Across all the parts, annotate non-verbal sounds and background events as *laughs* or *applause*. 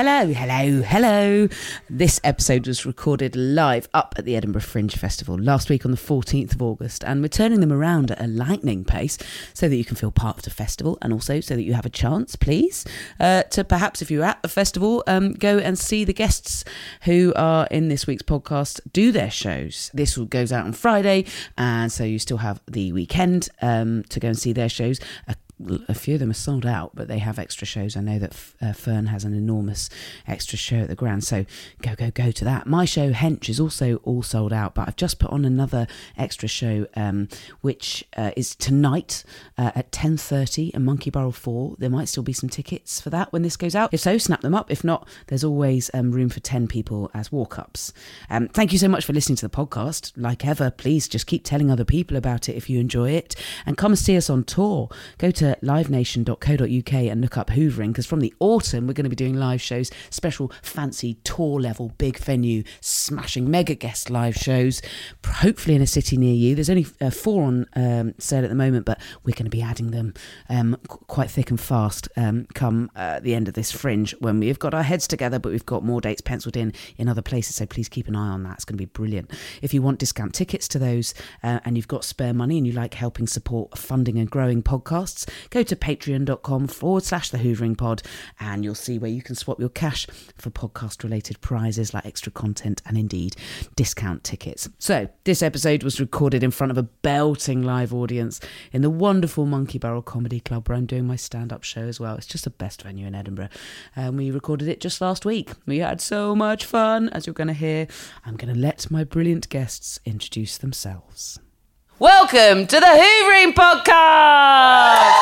Hello, hello, hello. This episode was recorded live up at the Edinburgh Fringe Festival last week on the 14th of August, and we're turning them around at a lightning pace so that you can feel part of the festival and also so that you have a chance, please, uh, to perhaps, if you're at the festival, um, go and see the guests who are in this week's podcast do their shows. This goes out on Friday, and so you still have the weekend um, to go and see their shows. A a few of them are sold out, but they have extra shows. I know that uh, Fern has an enormous extra show at the Grand, so go, go, go to that. My show, Hench, is also all sold out, but I've just put on another extra show, um, which uh, is tonight uh, at 10.30 at Monkey Barrel 4. There might still be some tickets for that when this goes out. If so, snap them up. If not, there's always um, room for 10 people as walk-ups. Um, thank you so much for listening to the podcast. Like ever, please just keep telling other people about it if you enjoy it, and come see us on tour. Go to livenation.co.uk and look up Hoovering because from the autumn we're going to be doing live shows, special fancy tour level big venue smashing mega guest live shows, hopefully in a city near you. There's only uh, four on um, sale at the moment, but we're going to be adding them um, qu- quite thick and fast um, come uh, the end of this fringe when we've got our heads together, but we've got more dates penciled in in other places. So please keep an eye on that. It's going to be brilliant. If you want discount tickets to those uh, and you've got spare money and you like helping support funding and growing podcasts, go to patreon.com forward slash the Hoovering Pod and you'll see where you can swap your cash for podcast related prizes like extra content and indeed discount tickets. So, this episode was recorded in front of a belting live audience in the wonderful Monkey Barrel Comedy Club where I'm doing my stand up show as well. It's just the best venue in Edinburgh. And we recorded it just last week. We had so much fun, as you're going to hear. I'm going to let my brilliant guests introduce themselves. Welcome to the Hoovering Podcast!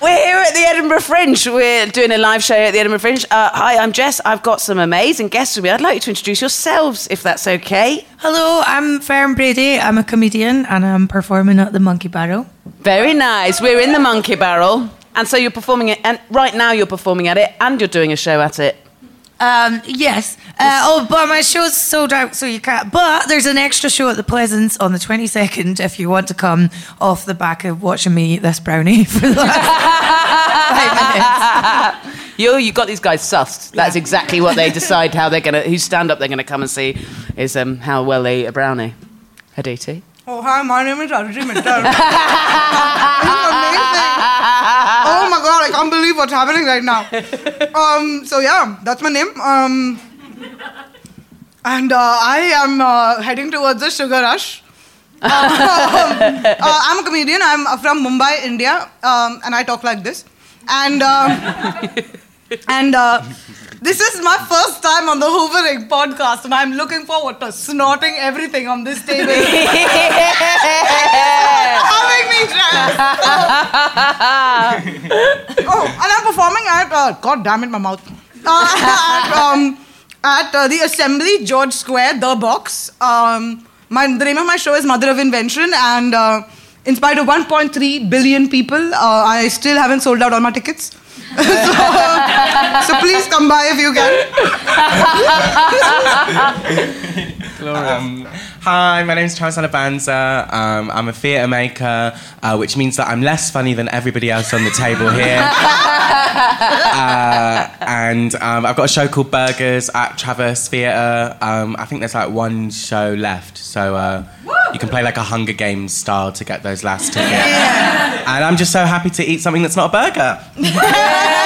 We're here at the Edinburgh Fringe. We're doing a live show at the Edinburgh Fringe. Uh, hi, I'm Jess. I've got some amazing guests with me. I'd like you to introduce yourselves, if that's okay. Hello, I'm Fern Brady. I'm a comedian and I'm performing at the Monkey Barrel. Very nice. We're in the Monkey Barrel. And so you're performing it, and right now you're performing at it, and you're doing a show at it. Um, yes. Uh, oh, but my show's sold out, so you can't. But there's an extra show at the Pleasance on the 22nd if you want to come off the back of watching me eat this brownie *laughs* for the last five minutes. You, you got these guys sussed. That's exactly what they decide how they're gonna, whose stand up they're gonna come and see, is um, how well they eat a brownie. Aditi. Oh, hi, my name is Aditi Mittal. *laughs* this amazing. God, I can't believe what's happening right now. *laughs* Um, so yeah, that's my name. Um, and uh, I am uh, heading towards the sugar rush. *laughs* Um, uh, I'm a comedian. I'm uh, from Mumbai, India, um, and I talk like this. And um, and uh, this is my first time on the Hoovering podcast, and I'm looking forward to snorting everything on this table. *laughs* Having me oh, and I'm performing at uh, God damn it, my mouth. Uh, *laughs* at um, at uh, the Assembly, George Square, The Box. Um, my the name of my show is Mother of Invention, and uh, in spite of 1.3 billion people, uh, I still haven't sold out all my tickets. So, *laughs* so please come by if you can. *laughs* Um, hi, my name is Charles Alabanza. Um, I'm a theatre maker, uh, which means that I'm less funny than everybody else on the table here. *laughs* uh, and um, I've got a show called Burgers at Traverse Theatre. Um, I think there's like one show left, so uh, you can play like a Hunger Games style to get those last tickets. And I'm just so happy to eat something that's not a burger. *laughs*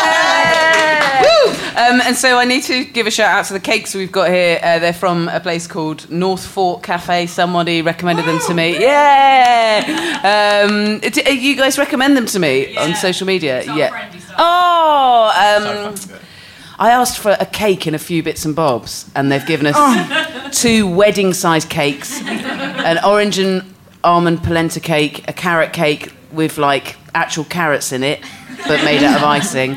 Um, and so I need to give a shout out to the cakes we've got here. Uh, they're from a place called North Fork Cafe. Somebody recommended them to me. Yeah. Um, d- uh, you guys recommend them to me on social media? yeah. Oh. Um, I asked for a cake in a few bits and bobs, and they've given us *laughs* two wedding-sized cakes, an orange and almond polenta cake, a carrot cake with like actual carrots in it, but made out of icing,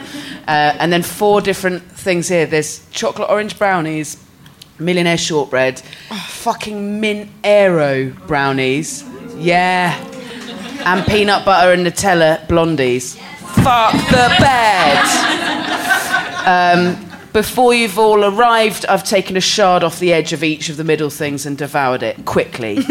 uh, and then four different things here. There's chocolate orange brownies, millionaire shortbread, fucking mint aero brownies, yeah, and peanut butter and Nutella blondies. Fuck the bed. Um, before you've all arrived, I've taken a shard off the edge of each of the middle things and devoured it quickly, *laughs* um,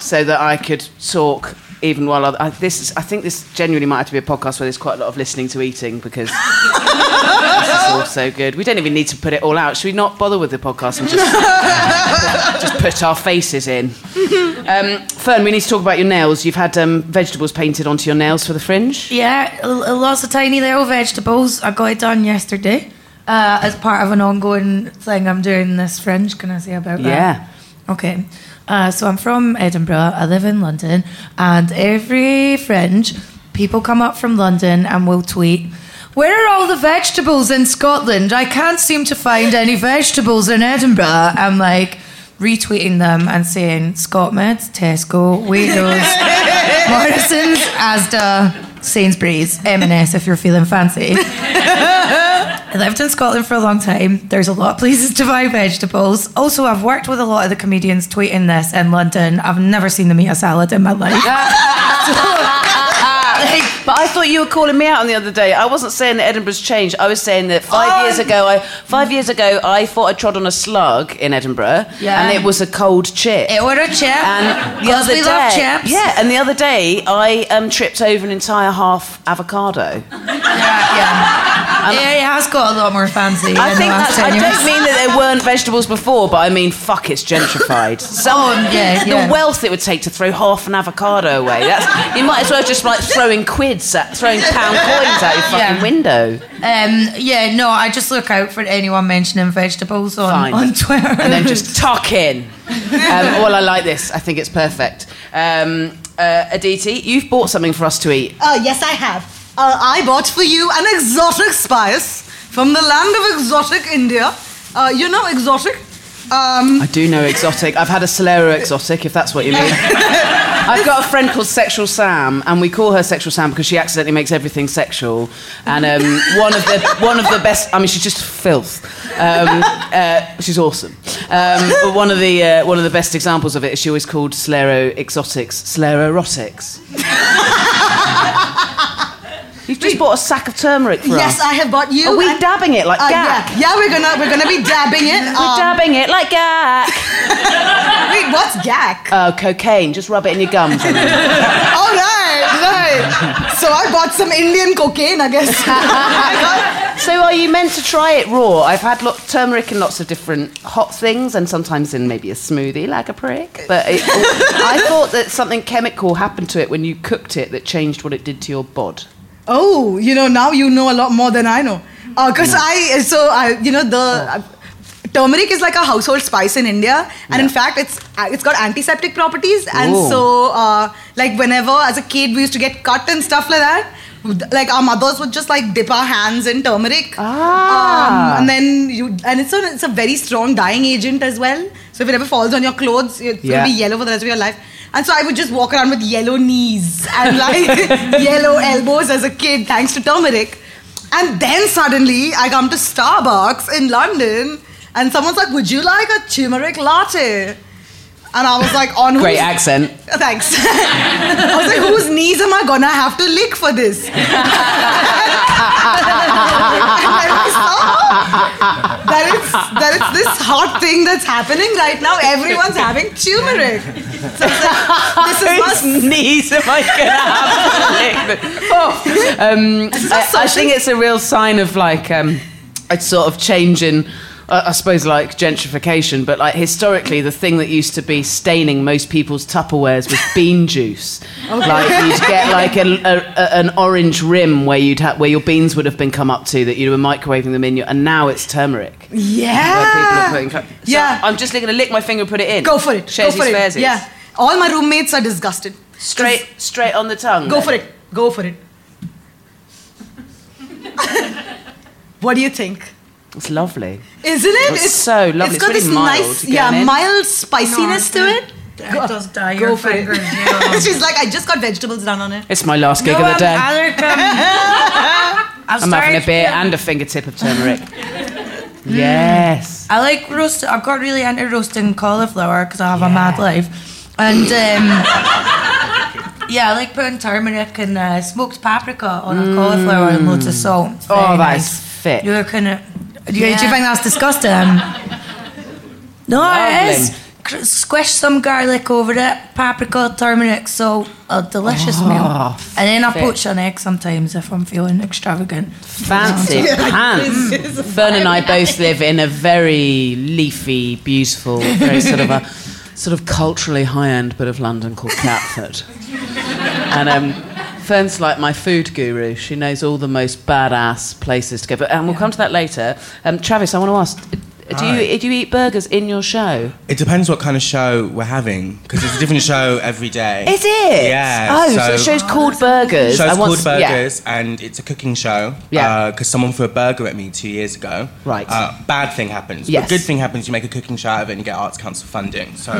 so that I could talk even while I, I, this. Is, I think this genuinely might have to be a podcast where there's quite a lot of listening to eating because *laughs* this is all so good. We don't even need to put it all out. Should we not bother with the podcast and just *laughs* just put our faces in? Um, Fern, we need to talk about your nails. You've had um, vegetables painted onto your nails for the fringe. Yeah, l- l- lots of tiny little vegetables. I got it done yesterday uh, as part of an ongoing thing I'm doing this fringe. Can I say about that? Yeah. Okay. Uh, so I'm from Edinburgh. I live in London, and every fringe, people come up from London and will tweet. Where are all the vegetables in Scotland? I can't seem to find any vegetables in Edinburgh. I'm like retweeting them and saying Scotmids, Tesco, Waitrose, *laughs* Morrison's, Asda, Sainsbury's, M&S if you're feeling fancy. I lived in Scotland for a long time. There's a lot of places to buy vegetables. Also, I've worked with a lot of the comedians tweeting this in London. I've never seen them eat a salad in my life. *laughs* *laughs* But I thought you were calling me out on the other day. I wasn't saying that Edinburgh's changed. I was saying that five years ago, I five years ago, I thought I trod on a slug in Edinburgh, Yeah. and it was a cold chip. It was a chip. and the other we day, love chips. yeah, and the other day, I um, tripped over an entire half avocado. *laughs* Yeah, yeah. Yeah, it has got a lot more fancy. I think that's. I don't mean that there weren't vegetables before, but I mean, fuck, it's gentrified. *laughs* So Oh, yeah, the yeah. wealth it would take to throw half an avocado away. That's you might as well just like throwing quids, at, throwing pound *laughs* coins out your fucking Yeah. window. Um, yeah, no, I just look out for anyone mentioning vegetables on, Fine. on Twitter. and then just *laughs* tuck in. Um, *laughs* well, I like this. I think it's perfect. Um, uh, Aditi, you've bought something for us to eat. Uh, yes, I have. Uh, I bought for you an exotic spice from the land of exotic India. Uh, you know exotic? Um, I do know exotic. I've had a Solero exotic, if that's what you mean. *laughs* I've got a friend called Sexual Sam, and we call her Sexual Sam because she accidentally makes everything sexual. And um, one of the one of the best. I mean, she's just filth. Um, uh, she's awesome. Um, but one of the uh, one of the best examples of it is she always called Solero exotics Solero erotics. *laughs* You've just bought a sack of turmeric for yes, us. I have bought you. Are we and- dabbing it like Uh, yeah, yeah, we're gonna we're gonna be dabbing it. We're Um, dabbing it like gack. *laughs* Wait, what's gack? Oh, cocaine. Just rub it in your gums. *laughs* All right, right. So I bought some Indian cocaine, I guess. *laughs* So are you meant to try it raw? I've had lot, turmeric in lots of different hot things, and sometimes in maybe a smoothie, like a prick. But it, I thought that something chemical happened to it when you cooked it that changed what it did to your bod. Oh, you know, now you know a lot more than I know. Because I, so I, you know, the. uh, Turmeric is like a household spice in India, and in fact, it's uh, it's got antiseptic properties. And Ooh. so, uh, like whenever as a kid we used to get cut and stuff like that, like our mothers would just like dip our hands in turmeric. Ah. Um, and then you and it's a it's a very strong dyeing agent as well. So if it ever falls on your clothes, it's Yeah. gonna be yellow for the rest of your life. And so I would just walk around with yellow knees and like *laughs* yellow elbows as a kid, thanks to turmeric. And then suddenly I come to Starbucks in London, and someone's like, "Would you like a turmeric latte?" And I was like, "On Great accent. *laughs* Thanks. *laughs* I was like, whose knees am I gonna have to lick for this? and then I saw that it's, that it's this hot thing that's happening right now. Everyone's having turmeric. So like, this is my knees am I gonna have? *laughs* Oh, um, I, I think it's a real sign of like um, a sort of change in. Uh, I suppose like gentrification, but like historically, the thing that used to be staining most people's Tupperwares was *laughs* bean juice. Like you'd get like a, a, a- an orange rim where you'd ha- where your beans would have been come up to that you were microwaving them in, your, and now it's turmeric. Where people are yeah. putting. So Yeah. I'm just going to lick my finger and put it in. Go for it. Go Sharesies for it. Yeah. All my roommates are disgusted. Straight, straight on the tongue. Go then. for it. Go for it. *laughs* what do you think? It's lovely. Isn't it? It's so lovely. It's It's got really this mild nice, yeah, in. mild spiciness to it. It does dye Go your for it. fingers. *laughs* Yeah. She's like, I just got vegetables done on it. It's my last gig No, of the day. I like, I've I'm having a started- beer and a fingertip of turmeric. yes. I like roast. I've got really into roasting cauliflower because I have a mad life, and um, *laughs* yeah, I like putting turmeric and uh, smoked paprika on a cauliflower and loads of salt. It's Oh, very that nice. is fit. You're kind of. Do you, Do you think that's disgusting? *laughs* No, Lovely. it is. Squish some garlic over it, paprika, turmeric, salt, a delicious meal. And then I Oh, poach an egg sometimes if I'm feeling extravagant. Fancy *laughs* pants. *laughs* Fern and I both live in a very leafy, beautiful, very sort of a sort of culturally high end bit of London called Catford. and um, Fern's like my food guru. She knows all the most badass places to go. But, and we'll come to that later. Um, Travis, I want to ask. Do Hi. you, do you eat burgers in your show? It depends what kind of show we're having because it's a different show every day. Is it? Yeah, Oh, so, so- the show's called Burgers. The show's and what's- called yeah. Burgers, and it's a cooking show. Yeah. Because someone threw a burger at me two years ago. Right. Uh, bad thing happens. Yes. But good thing happens. You make a cooking show out of it, and you get Arts Council funding. So.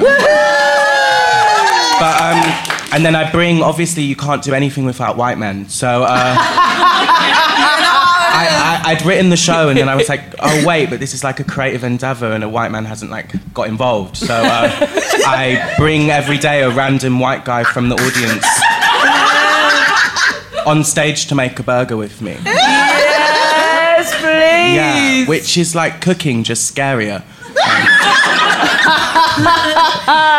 But um, and then I bring. Obviously, you can't do anything without white men. So. Uh, I, I, I'd written the show and then I was like, oh wait, but this is like a creative endeavor and a white man hasn't like got involved. So uh, I bring every day a random white guy from the audience on stage to make a burger with me. Yes, please. Yeah, which is like cooking, just scarier. *laughs*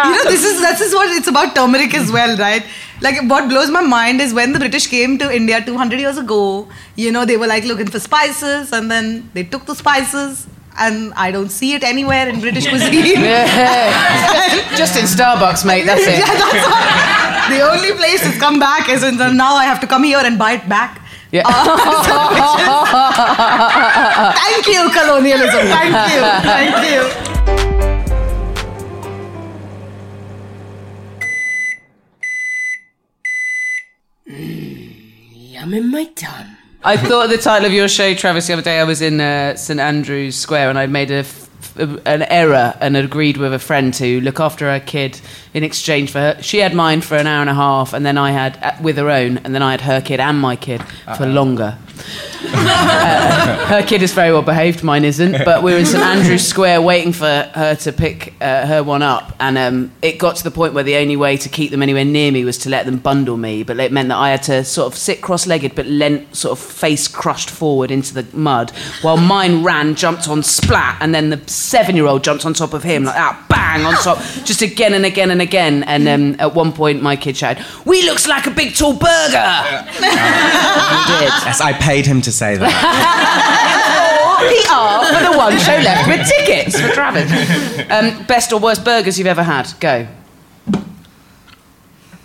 you know, this *laughs* is this is what it's about turmeric as well, right? Like what blows my mind is when the British came to India 200 years ago. You know, they were like looking for spices, and then they took the spices, and I don't see it anywhere in British cuisine. *laughs* Just in Starbucks, mate. That's it. Yeah, that's all. The only place it's come back is in the, now I have to come here and buy it back. Yeah. Uh, *laughs* Thank you, colonialism. Thank you. Thank you. Yum in my tum. I thought the title of your show, Travis, the other day. I was in uh, St Andrew's Square and I made a an error and agreed with a friend to look after her kid in exchange for her. She had mine for an hour and a half, and then I had uh, with her own, and then I had her kid and my kid for longer. *laughs* Uh, her kid is very well behaved, mine isn't. But we were in St Andrew's Square waiting for her to pick uh, her one up, and um, it got to the point where the only way to keep them anywhere near me was to let them bundle me. But it meant that I had to sort of sit cross-legged, but leant sort of face crushed forward into the mud, while mine ran, jumped on, splat, and then the seven-year-old jumped on top of him like that, bang on top, just again and again and again. And um, at one point, my kid shouted, "We looks like a big tall burger." *laughs* We did. Yes, I paid him to say that. *laughs* PR for the one show left with tickets for Travis. Um, best or worst burgers you've ever had? Go.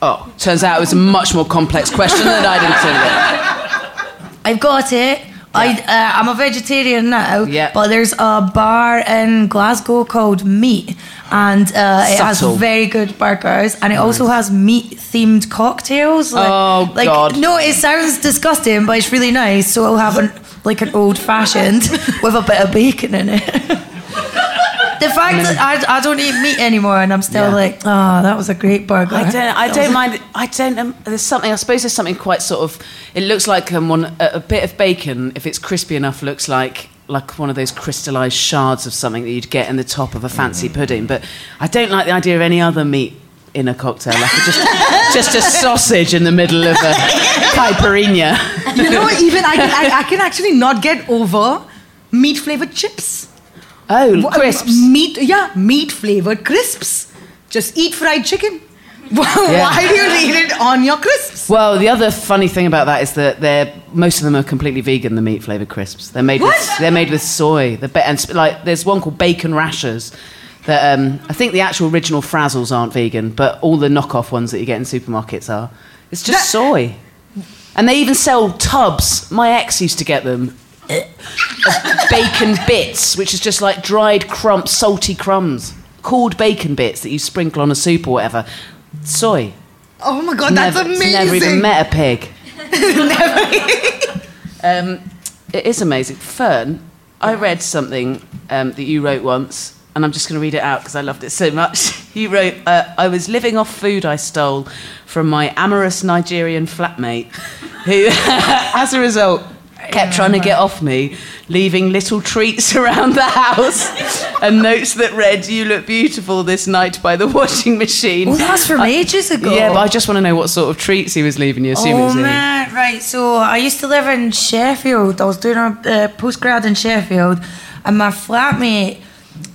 Oh, turns out it was a much more complex question than I'd intended. I've got it. I, uh, I'm a vegetarian now, Yeah. but there's a bar in Glasgow called Meat, and uh, it has Subtle. very good burgers, and it also has meat-themed cocktails. Like, Oh, like, God. No, it sounds disgusting, but it's really nice. So I'll have an, like an old-fashioned *laughs* with a bit of bacon in it. *laughs* The fact that I, I don't eat meat anymore, and I'm still Yeah. like, oh, that was a great burger. I don't. I don't mind. I don't. Um, there's something. I suppose there's something quite sort of. It looks like um, one a, a bit of bacon, if it's crispy enough, looks like like one of those crystallized shards of something that you'd get in the top of a fancy pudding. But I don't like the idea of any other meat in a cocktail, like just *laughs* just a sausage in the middle of a *laughs* caipirinha. You know, even I can, I, I can actually not get over meat flavored chips. Oh, Wha- crisps. Meat, yeah, meat flavored crisps. Just eat fried chicken. *laughs* Why do you need it on your crisps? Well, the other funny thing about that is that they're most of them are completely vegan. The meat flavored crisps. They're made with they're made with soy. The ba- and sp- like there's one called bacon rashers. That um, I think the actual original Frazzles aren't vegan, but all the knockoff ones that you get in supermarkets are. It's just That- soy, and they even sell tubs. My ex used to get them. Of bacon bits, which is just like dried crumbs, salty crumbs, called bacon bits that you sprinkle on a soup or whatever. Soy. Oh my god, that's amazing. Never even met a pig. *laughs* um, it is amazing. Fern, I read something um, that you wrote once, and I'm just going to read it out because I loved it so much. *laughs* You wrote, uh, I was living off food I stole from my amorous Nigerian flatmate, who, *laughs* as a result, kept trying to get off me, leaving little treats *laughs* around the house and notes that read, You look beautiful this night by the washing machine. Oh, that's from I- ages ago. Yeah, but I just want to know what sort of treats he was leaving you. Assume it Oh was eating. man, right. So I used to live in Sheffield. I was doing a uh, postgrad in Sheffield, and my flatmate,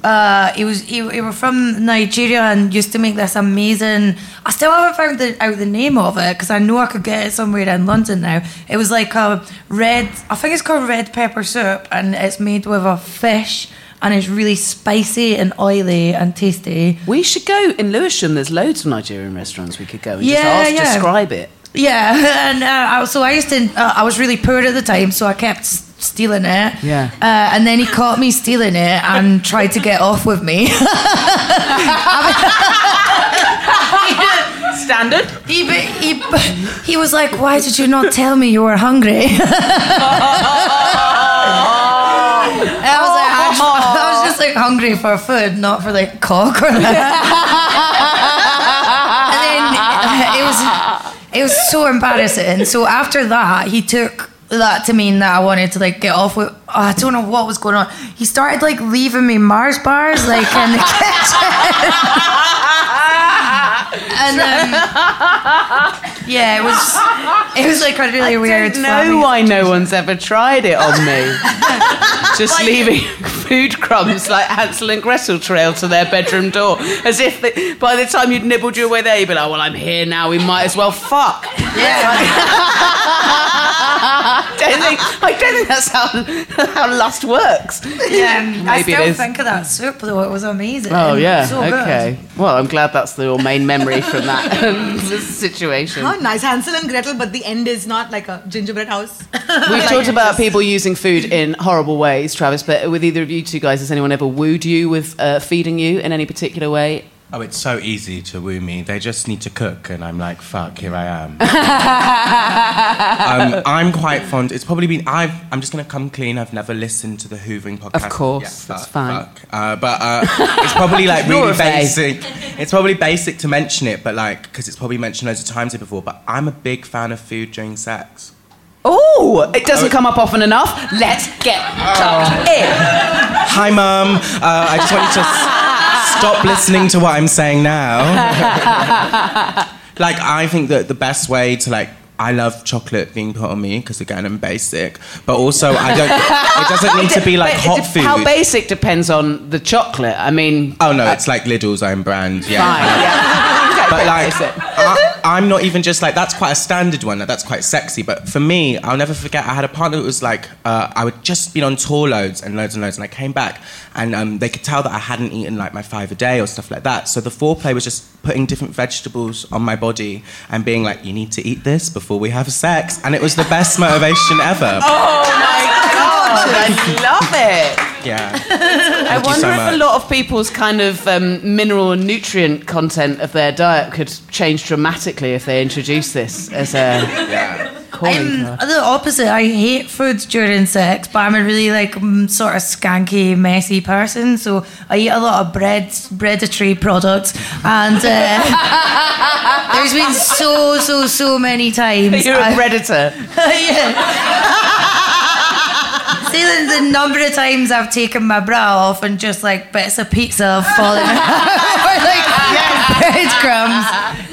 uh, he was he, he was from Nigeria and used to make this amazing. I still haven't found the, out the name of it because I know I could get it somewhere in London now. It was like a red. I think it's called red pepper soup, and it's made with a fish. And it's really spicy and oily and tasty. We should go in Lewisham. There's loads of Nigerian restaurants we could go and just Yeah, ask yeah. describe it. Yeah, *laughs* and uh, I- so I used to. Uh, I was really poor at the time, so I kept stealing it. Yeah. Uh, and then he caught me stealing it and tried to get off with me. *laughs* Standard. he, he, he was like, "Why did you not tell me you were hungry?" *laughs* I was like, I, just- I was just like hungry for food, not for like cock or and then it was it was so embarrassing. So after that, he took that to mean that I wanted to like get off with. oh, I don't know what was going on. He started like leaving me Mars bars like in the *laughs* kitchen. And um, yeah, it was it was like a really weird. No, family why no one's ever tried it on me. *laughs* Just leaving food crumbs like Hansel and Gretel trail to their bedroom door, as if they, by the time you'd nibbled your way there, you'd be like, "Well, I'm here now. We might as well fuck." *laughs* don't think, I don't think that's how how lust works. Yeah, I Maybe it still think of that soup though. It was amazing. Oh yeah. so good. okay. Well, I'm glad that's the your main memory from that *laughs* um, situation. How nice, Hansel and Gretel, but the end is not like a gingerbread house. *laughs* We've talked about people using food in horrible ways, Travis. But with either of you two guys, has anyone ever wooed you with uh, feeding you in any particular way? Oh, it's so easy to woo me. They just need to cook, and I'm like, fuck, here I am. *laughs* um, I'm quite fond. It's probably been. I've. I'm just gonna come clean. I've never listened to the Hoovering podcast. Of course, that's fuck, fine. fuck. Uh, but uh, it's probably like *laughs* really basic. It's probably basic to mention it, but like because it's probably mentioned loads of times here before. But I'm a big fan of food during sex. Oh, it doesn't come up often enough. Let's get tucked in. Hi, mum. Uh, I just want you to stop listening to what I'm saying now. *laughs* like, I think that the best way to like. I love chocolate being put on me because again I'm basic, but also I don't. It *laughs* doesn't need to be like hot food. How basic depends on the chocolate. I mean, Oh no, uh, it's like Lidl's own brand. Yeah. fine. Yeah. But like, I, I'm not even just like that's quite a standard one. That's quite sexy. But for me, I'll never forget. I had a partner that was like, uh, I would just been on tour loads and loads and loads, and I came back, and um, they could tell that I hadn't eaten like my five a day or stuff like that. So the foreplay was just putting different vegetables on my body and being like, you need to eat this before we have sex, and it was the best motivation ever. Oh my god, I love it. Yeah. *laughs* I Thank you wonder so if much. a lot of people's kind of um, mineral and nutrient content of their diet could change dramatically if they introduce this as a calling I'm card. the opposite. I hate food during sex, but I'm a really like mm, sort of skanky, messy person. So I eat a lot of bread, predatory products, and uh, *laughs* there's been so, so, so many times. You're a I- predator. *laughs* yeah. See the, the number of times I've taken my bra off and just like bits of pizza have fallen *laughs* or like breadcrumbs.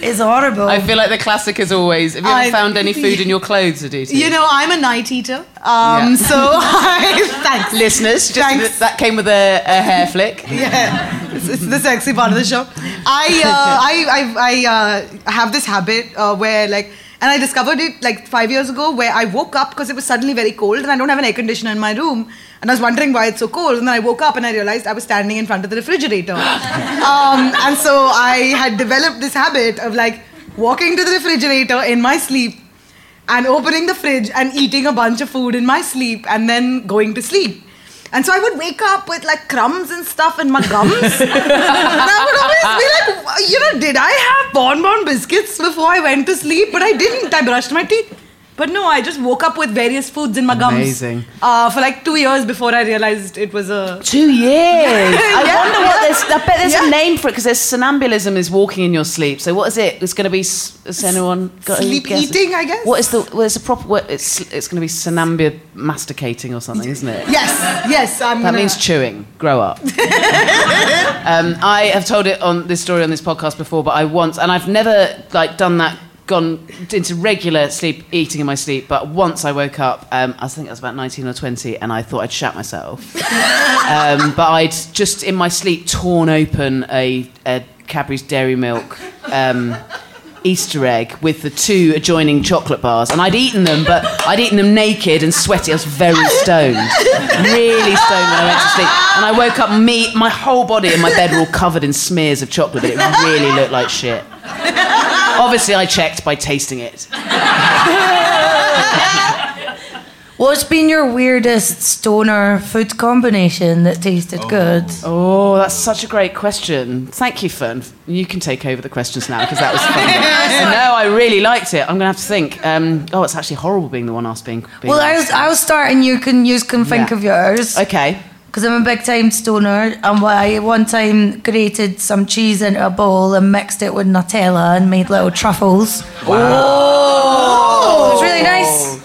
It's horrible. I feel like the classic is always. Have you ever I- found any food in your clothes, Aditi? You know, I'm a night eater. Um, Yeah. So I, *laughs* thanks. listeners, just Thanks. that came with a, a hair flick. *laughs* yeah, it's, it's the sexy part of the show. I uh, I I, I uh, have this habit uh, where like, and I discovered it like five years ago, where I woke up because it was suddenly very cold, and I don't have an air conditioner in my room, and I was wondering why it's so cold, and then I woke up and I realized I was standing in front of the refrigerator, *laughs* um, and so I had developed this habit of like walking to the refrigerator in my sleep and opening the fridge and eating a bunch of food in my sleep and then going to sleep. And so I would wake up with like crumbs and stuff in my gums. *laughs* and I would always be like, you know, did I have bonbon biscuits before I went to sleep? But I didn't. I brushed my teeth. But no, I just woke up with various foods in my gums. Amazing. Uh, for like two years before I realized it was a. Two years. *laughs* I Yeah, wonder what there's. I bet there's Yeah. a name for it because there's somnambulism is walking in your sleep. So what is it? It's going to be. Has anyone got any Sleep guesses? eating, I guess? What is the? Well, it's a proper. What, it's it's going to be sonambia masticating or something, isn't it? Yes, yes. I'm That gonna- means chewing. Grow up. *laughs* um, I have told it on this story on this podcast before, but I once, and I've never like done that, gone into regular sleep eating in my sleep. But once I woke up, um, I think I was about nineteen or twenty, and I thought I'd shat myself. *laughs* um, but I'd just in my sleep torn open a, a Cadbury's Dairy Milk. Um, Easter egg with the two adjoining chocolate bars, and I'd eaten them, but I'd eaten them naked and sweaty. I was very stoned, really stoned when I went to sleep. And I woke up, me, my whole body and my bed were all covered in smears of chocolate, but it really looked like shit. Obviously, I checked by tasting it. *laughs* What's been your weirdest stoner food combination that tasted good? Oh, that's such a great question. Thank you, Fern. You can take over the questions now because that was fun. *laughs* no, I really liked it. I'm gonna have to think. Um, oh, it's actually horrible being the one asked being. being Well, asked. I'll, I'll start and you can you can think Yeah. of yours. Okay. Because I'm a big time stoner, and I one time grated some cheese into a bowl and mixed it with Nutella and made little truffles. Oh, it was really nice.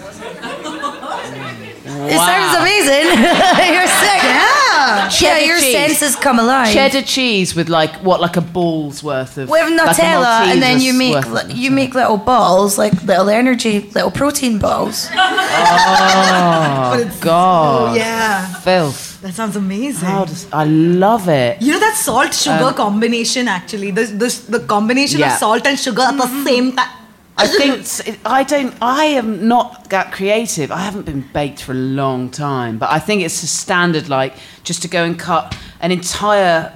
It sounds amazing. *laughs* You're sick. Yeah. Yeah, your cheese. senses come alive. Cheddar cheese with like what, like a ball's worth of with like a Nutella, and then you make worth li- you make little balls, like little energy, little protein balls. Oh *laughs* God! Oh, Yeah. Filth. That sounds amazing. How does I love it? You know that salt sugar combination actually. The, the, the combination Um, Yeah. of salt and sugar at the same time. I think I don't. I am not that creative. I haven't been baked for a long time, but I think it's a standard like just to go and cut an entire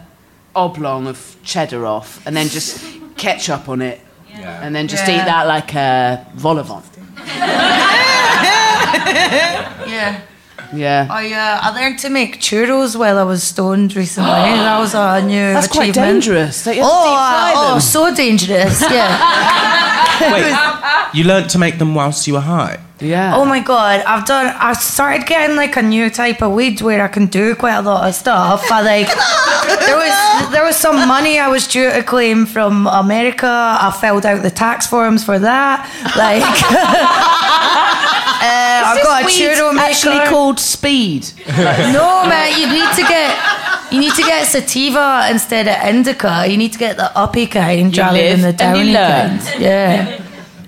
oblong of cheddar off and then just ketchup on it, and then just Yeah. eat that like a vol au vent. *laughs* Yeah. Yeah. I uh, I learned to make churros while I was stoned recently. *gasps* that was a new That's quite achievement. dangerous. Don't you have Oh, uh, oh, so dangerous! Yeah. *laughs* Wait, you learnt to make them whilst you were high? Yeah. oh my god, I've done. I started getting like a new type of weed where I can do quite a lot of stuff. I like *laughs* there was there was some money I was due to claim from America. I filled out the tax forms for that. Like. *laughs* uh, I've got a churro maker. actually called speed. *laughs* No, man, you need to get you need to get sativa instead of indica. You need to get the uppy kind rather than the downy kind. Yeah.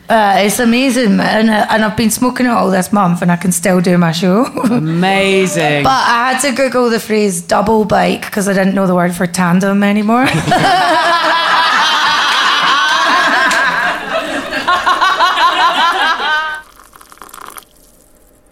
Uh, it's amazing, man. Uh, And I've been smoking it all this month and I can still do my show. Amazing. *laughs* but I had to Google the phrase double bike because I didn't know the word for tandem anymore. *laughs*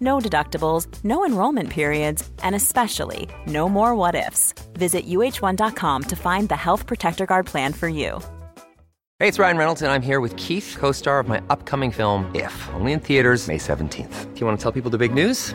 No deductibles, no enrollment periods, and especially no more what ifs. Visit uh1.com to find the Health Protector Guard plan for you. Hey, it's Ryan Reynolds, and I'm here with Keith, co star of my upcoming film, If, only in theaters, May 17th. Do you want to tell people the big news?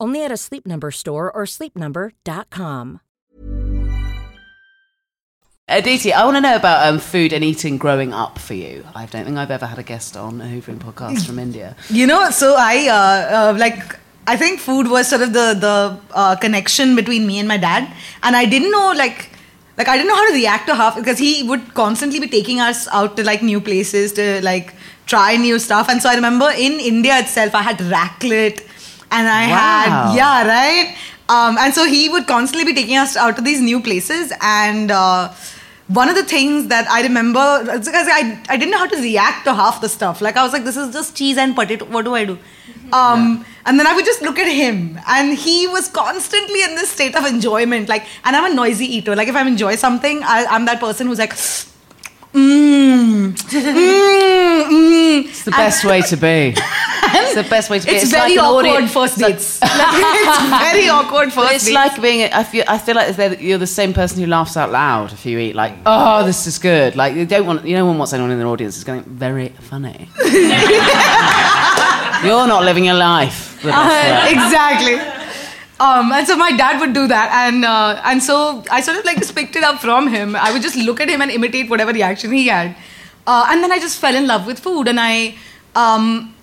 Only at a Sleep Number store or sleepnumber.com. Aditi, I want to know about um, food and eating growing up for you. I don't think I've ever had a guest on a Hoovering podcast from *laughs* India. You know, so I uh, uh, like. I think food was sort of the the uh, connection between me and my dad, and I didn't know like like I didn't know how to react to half because he would constantly be taking us out to like new places to like try new stuff, and so I remember in India itself I had raclette, and I Wow. had yeah right, um, and so he would constantly be taking us out to these new places, and uh, one of the things that I remember it's because I I didn't know how to react to half the stuff. Like I was like, this is just cheese and potato. What do I do? Um, And then I would just look at him, and he was constantly in this state of enjoyment. Like, and I'm a noisy eater. Like if I enjoy something, I, I'm that person who's like, mmm, mmm, mmm. It's the best way to be. It's the best way to be. It's, very like awkward audience- first it's like- dates. It's *laughs* very awkward first It's dates. like being. I feel. I feel like you're the same person who laughs out loud if you eat. Like, oh, this is good. Like you don't want. You don't want anyone in the audience is going very funny. *laughs* you're not living your life. Uh, exactly. Um, and so my dad would do that, and uh, and so I sort of like just picked it up from him. I would just look at him and imitate whatever reaction he had, uh, and then I just fell in love with food, and I um,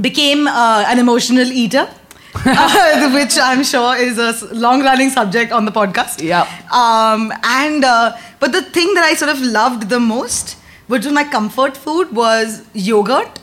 became uh, an emotional eater, *laughs* uh, which I'm sure is a long-running subject on the podcast. Yeah. Um, and uh, but the thing that I sort of loved the most, which was my comfort food, was yogurt,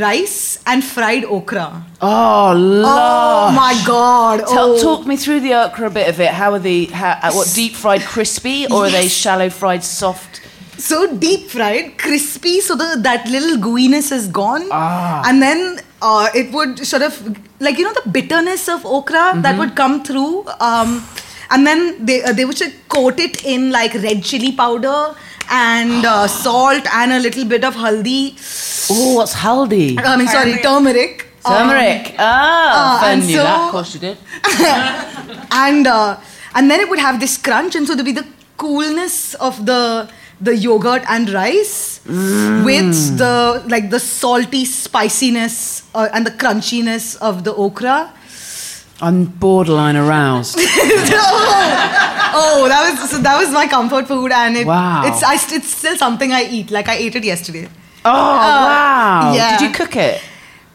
rice, and fried okra. Oh, Oh my god! Tell, oh. Talk me through the okra a bit of it. How are the how, uh, what deep fried crispy or are they shallow fried soft? so deep fried, crispy, so the that little gooiness is gone, Ah. and then uh, it would sort of like you know the bitterness of okra Mm-hmm. that would come through, um, and then they uh, they would coat it in like red chili powder and uh, salt and a little bit of haldi. Oh, what's haldi? I mean, sorry, turmeric. Um, Turmeric. ah, uh, and so- that. Of course you did. *laughs* and uh, and then it would have this crunch, and so there'd be the coolness of the the yogurt and rice with the like the salty spiciness uh, and the crunchiness of the okra. I'm borderline aroused. oh, *laughs* oh, that was so that was my comfort food, and it, Wow. it's I, it's still something I eat. Like I ate it yesterday. Oh wow! yeah. Did you cook it?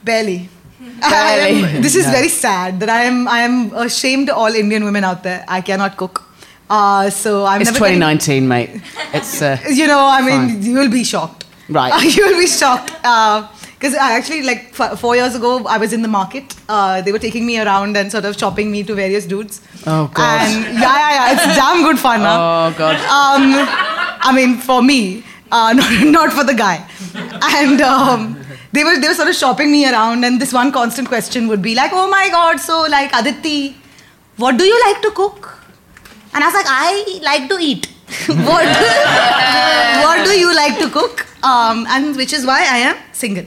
Barely. *laughs* Barely. am- this is No. very sad that I am I am ashamed all Indian women out there. I cannot cook. Uh, so I'm It's never getting- 2019, mate. It's uh, *laughs* you know, I mean, Fine. you will be shocked. Right. you will be shocked. Because I actually, like, f- four years ago, I was in the market. Uh, they were taking me around and sort of shopping me to various dudes. Oh, God. And yeah, yeah, yeah. It's damn good fun, huh? oh god. Um, I mean, for me, uh, *laughs* not, not for the guy. And um, they were they were sort of shopping me around, and this one constant question would be like, "Oh my God, so like Aditi, what do you like to cook?" And I was like, I like to eat. *laughs* what, *laughs* what do you like to cook? Um, and which is why I am single.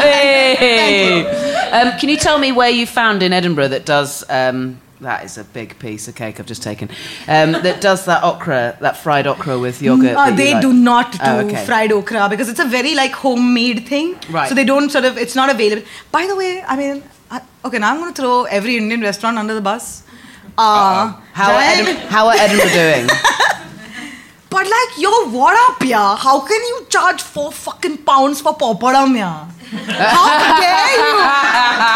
Hey. *laughs* Um, can you tell me where you found in Edinburgh that does? Um, that is a big piece of cake I've just taken. Um, that does that okra, that fried okra with yogurt. Uh, they like? do not do Oh, okay. fried okra because it's a very like homemade thing. Right. So they don't sort of. It's not available. By the way, I mean, I, okay, now I'm going to throw every Indian restaurant under the bus. Uh, How are, Jan- how are Edinburgh doing? *laughs* But like, yo, what up, yeah? How can you charge four fucking pounds for papadam, yeah? How dare you?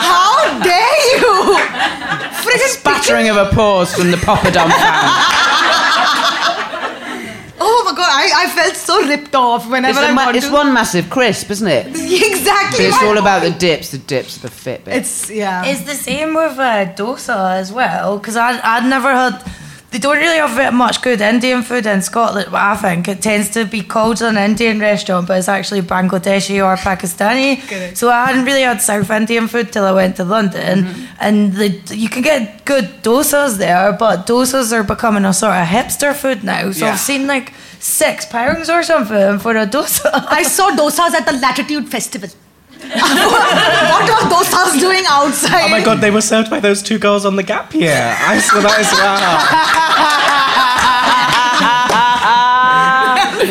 How dare you? Friggin' Battering of applause from the Poppadom *laughs* fan. Oh my god, I, I felt so ripped off whenever It's, a I ma- got it's to- one massive crisp, isn't it? Exactly. But it's all about the dips. The dips the fit bit. It's yeah. It's the same with uh, dosa as well, because I'd never had. They don't really have much good Indian food in Scotland. but I think it tends to be called an Indian restaurant, but it's actually Bangladeshi or Pakistani. So I hadn't really had South Indian food till I went to London, mm-hmm. and the, you can get good dosas there, but dosas are becoming a sort of hipster food now. So Yeah. I've seen like six pounds or something for a dosa. I saw *laughs* dosas at the Latitude Festival. What were dosas doing outside? Oh my god, they were served by those two girls on the gap year. I saw that as well.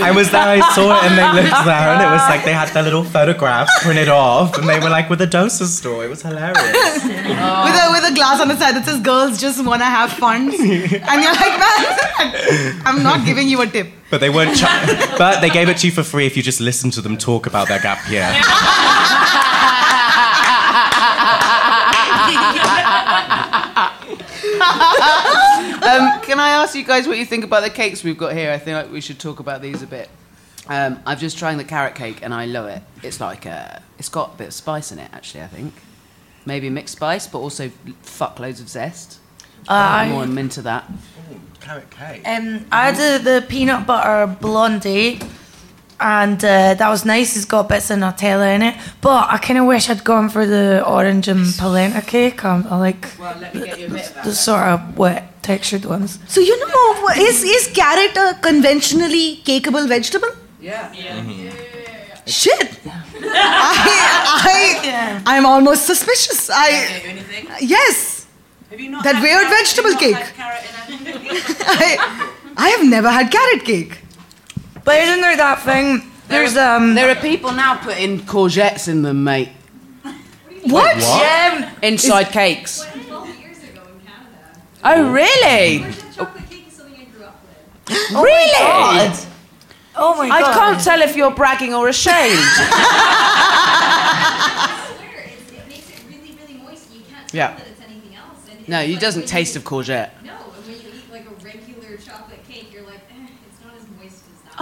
I was there, I saw it, and they *laughs* looked there, and it was like they had their little photographs printed off, and they were like with a dosa store. It was hilarious. *laughs* with a with a glass on the side that says "Girls just wanna have fun," *laughs* and you're like, "Man, I'm not giving you a tip." But they weren't. Cha- but they gave it to you for free if you just listened to them talk about their gap year. Um, can I ask you guys what you think about the cakes we've got here? I think like, we should talk about these a bit. Um, I'm just trying the carrot cake and I love it. It's like uh, it's got a bit of spice in it, actually. I think maybe mixed spice, but also fuckloads of zest. I- more I'm into that. Carrot cake. Um, I had the, the peanut butter blondie, and uh, that was nice. It's got bits of Nutella in it, but I kind of wish I'd gone for the orange and polenta cake. Um, I like Well, let me get you a bit of that. the sort of wet textured ones. So you know, what- is is carrot a conventionally cakeable vegetable? Yeah. Shit. *laughs* I, I, I'm almost suspicious. I, anything? yes, Have you not That had weird carrot- vegetable have you not cake. had carrot in *laughs* it? I, I have never had carrot cake. But isn't there that thing? There's um. There are people now putting courgettes in them, mate. What? Yeah, Inside cakes. Oh, really? really? *gasps* oh my god. I god! can't tell if you're bragging or ashamed. *laughs* It makes it really, really moist. You can't tell Yeah. that it's anything else. And no, it's you like doesn't taste of courgette. No, and when you eat like a regular chocolate cake, you're like, eh, it's not as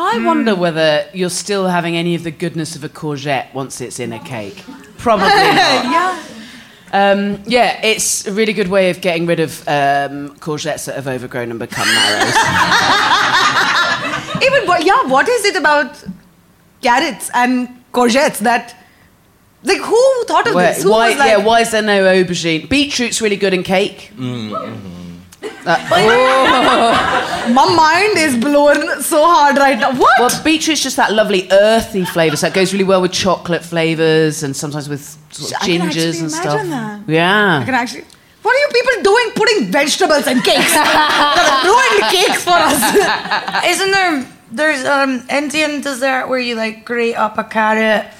moist as that. I wonder whether you're still having any of the goodness of a courgette once it's in a cake. Probably *laughs* not. yeah. Um, yeah, it's a really good way of getting rid of um, courgettes that have overgrown and become marrows. *laughs* Even what? Yeah. What is it about carrots and courgettes that? Like who thought of Where- this? Who why, was like, yeah, why is there no aubergine? Beetroot's really good in cake. Uh, My mind is blown so hard right now. What? well, beetroot's just that lovely earthy flavour, so it goes really well with chocolate flavours and sometimes with sort of I can gingers actually and stuff. imagine that. Yeah. I can actually. What are you people doing? Putting vegetables and cakes. *laughs* Ruined cakes for us. *laughs* Isn't there? There's um Indian dessert where you like grate up a carrot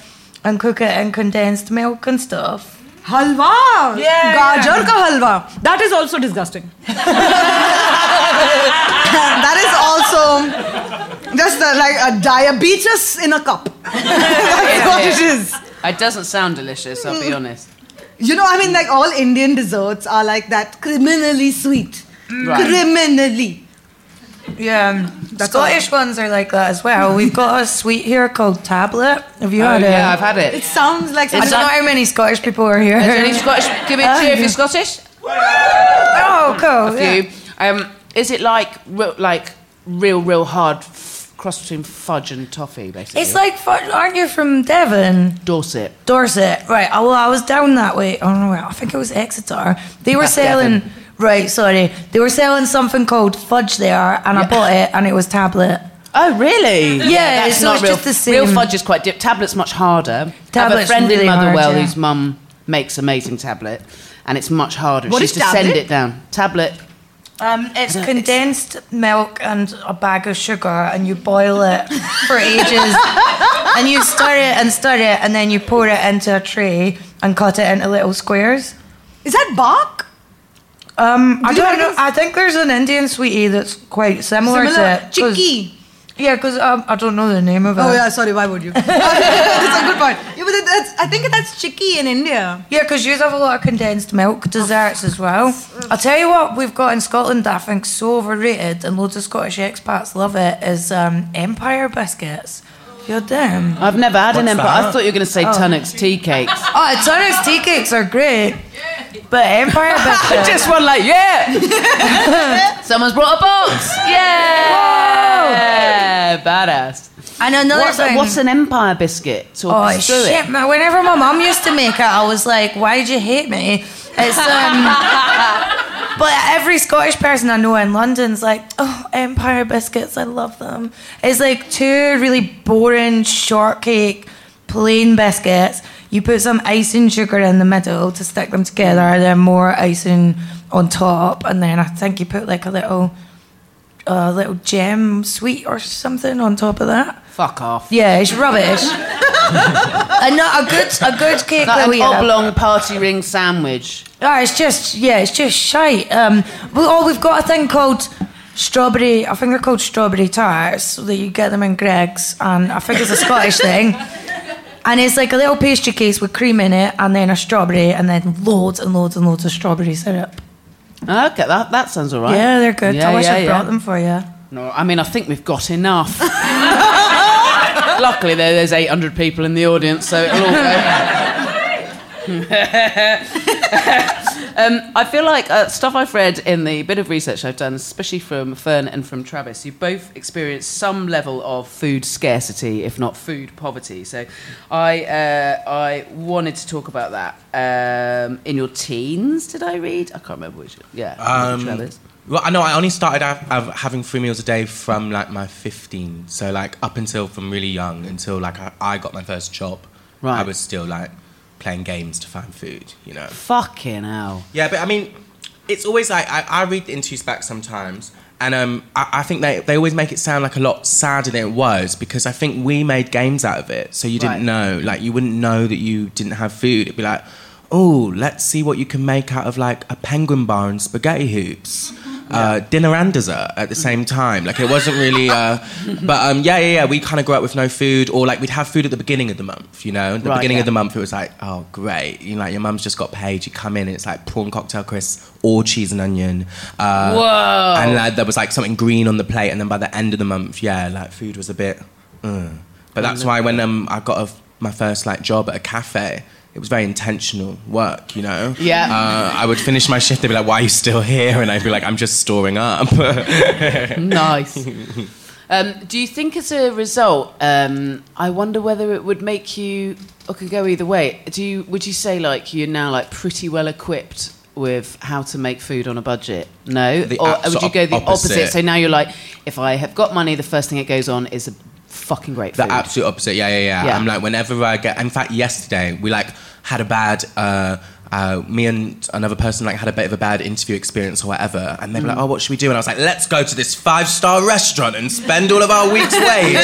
and cook it in condensed milk and stuff. Halwa. Yeah, Gajar yeah. ka halwa. That is also disgusting. *laughs* that is also just uh, like a diabetes in a cup. *laughs* That's what it is. It doesn't sound delicious, I'll be honest. You know, I mean, like all Indian desserts are like that criminally sweet. Right. Criminally. Yeah, That's Scottish ones are like that as well. *laughs* We've got a sweet here called tablet. Have you Oh, had it? yeah, I've had It it. sounds like I don't know how many Scottish people are here. Is there any Scottish? Give me a cheer if you're *laughs* Scottish. Oh, cool. A yeah. few. Um, is it like re- like real, real hard f- cross between fudge and toffee, basically? It's like, fudge- aren't you from Devon? Dorset. Dorset, right? Oh, well, I was down that way. Oh no, I think it was Exeter. They were That's selling Devon. Right, sorry. They were selling something called fudge there, and I bought it, and it was tablet. Oh, really? Yeah, that's so not it's real. just the same. Real fudge is quite dip. Tablet's much harder. I have a Tablet's friend really in Motherwell yeah. whose mum makes amazing tablet, and it's much harder. What she is used to send tablet? it down. Tablet. Um, it's condensed milk and a bag of sugar, and you boil it for ages. *laughs* and you stir it and stir it, and then you pour it into a tray and cut it into little squares. Is that bark? Um, I don't know. guys- I think there's an Indian sweetie that's quite similar, Similar? to it. 'cause- Chicky. Yeah, because um, I don't know the name of it. Oh yeah, sorry. Why would you? *laughs* that's a good point. Yeah, but that's, I think that's chicky in India. Yeah, because you have a lot of condensed milk desserts as well. I'll tell you what we've got in Scotland that I think so overrated, and loads of Scottish expats love it, is um, Empire biscuits. You're them? I've never had an What's empire. I that? thought you were going to say Oh. Tunnock's tea cakes. Oh, Tunnock's tea cakes are great, but Empire biscuits. *laughs* Just one like, yeah. *laughs* Someone's brought a box. Yeah. Whoa. Badass. and another What's, thing. what's an empire biscuit? Talk Oh shit! it. Man, whenever my mum used to make it, I was like, "Why'd you hate me?" It's um. *laughs* but every Scottish person I know in London's like, "Oh, Empire biscuits, I love them." It's like two really boring shortcake, plain biscuits. You put some icing sugar in the middle to stick them together, and then more icing on top, and then I think you put like a little, a little gem sweet or something on top of that. Fuck off. Yeah, it's rubbish. *laughs* and not a good a good cake Like an we have. oblong party ring sandwich. Oh, it's just yeah, it's just shite. Um, we, oh, we've got a thing called strawberry. I think they're called strawberry tarts. So that you get them in Greggs, and I think it's a Scottish *laughs* thing. And it's like a little pastry case with cream in it, and then a strawberry, and then loads and loads and loads of strawberry syrup. Okay, that, that sounds all right. Yeah, they're good. Yeah, I wish yeah, I yeah. brought them for you. No, I mean, I think we've got enough. *laughs* Luckily, there, there's 800 people in the audience, so it'll all go. *laughs* *laughs* um, I feel like uh, stuff I've read in the bit of research I've done, especially from Fern and from Travis, you both experienced some level of food scarcity, if not food poverty. So I, uh, I wanted to talk about that. Um, in your teens, did I read? I can't remember which. Yeah, Um, Travis. Well, I know I only started av- av- having three meals a day from like my 15. So like up until from really young until like I, I got my first job. Right. I was still like playing games to find food, you know. Fucking hell. Yeah, but I mean, it's always like I, I read the interviews back sometimes, and um, I, I think they, they always make it sound like a lot sadder than it was because I think we made games out of it, so you didn't know, like you wouldn't know that you didn't have food. It'd be like, oh, let's see what you can make out of like a penguin bar and spaghetti hoops. Uh, dinner and dessert at the same time. Like it wasn't really, uh, *laughs* but um, yeah, yeah, yeah. We kind of grew up with no food, or like we'd have food at the beginning of the month. You know, at the Right, beginning yeah. of the month, it was like, oh, great. You know, like your mum's just got paid. You come in, and it's like prawn cocktail crisps or cheese and onion. Uh, Whoa. And like, there was like something green on the plate, and then by the end of the month, yeah, like food was a bit. Uh. But that's why when um, I got a, my first like job at a cafe. It was very intentional work, you know. Yeah. Uh, I would finish my shift. They'd be like, "Why are you still here?" And I'd be like, "I'm just storing up." *laughs* nice. Um, do you think as a result, um, I wonder whether it would make you, or could go either way. Do you, would you say like you're now like pretty well equipped with how to make food on a budget? No, The or would you go the opposite? opposite. So now you're like, if I have got money, the first thing it goes on is a fucking great The food. absolute opposite. Yeah, yeah, yeah, Yeah. I'm like, whenever I get. In fact, yesterday we like had a bad. Uh, uh, me and another person like had a bit of a bad interview experience or whatever, and they were like, Mm. "Oh, what should we do?" And I was like, "Let's go to this five star restaurant and spend all of our week's *laughs* wage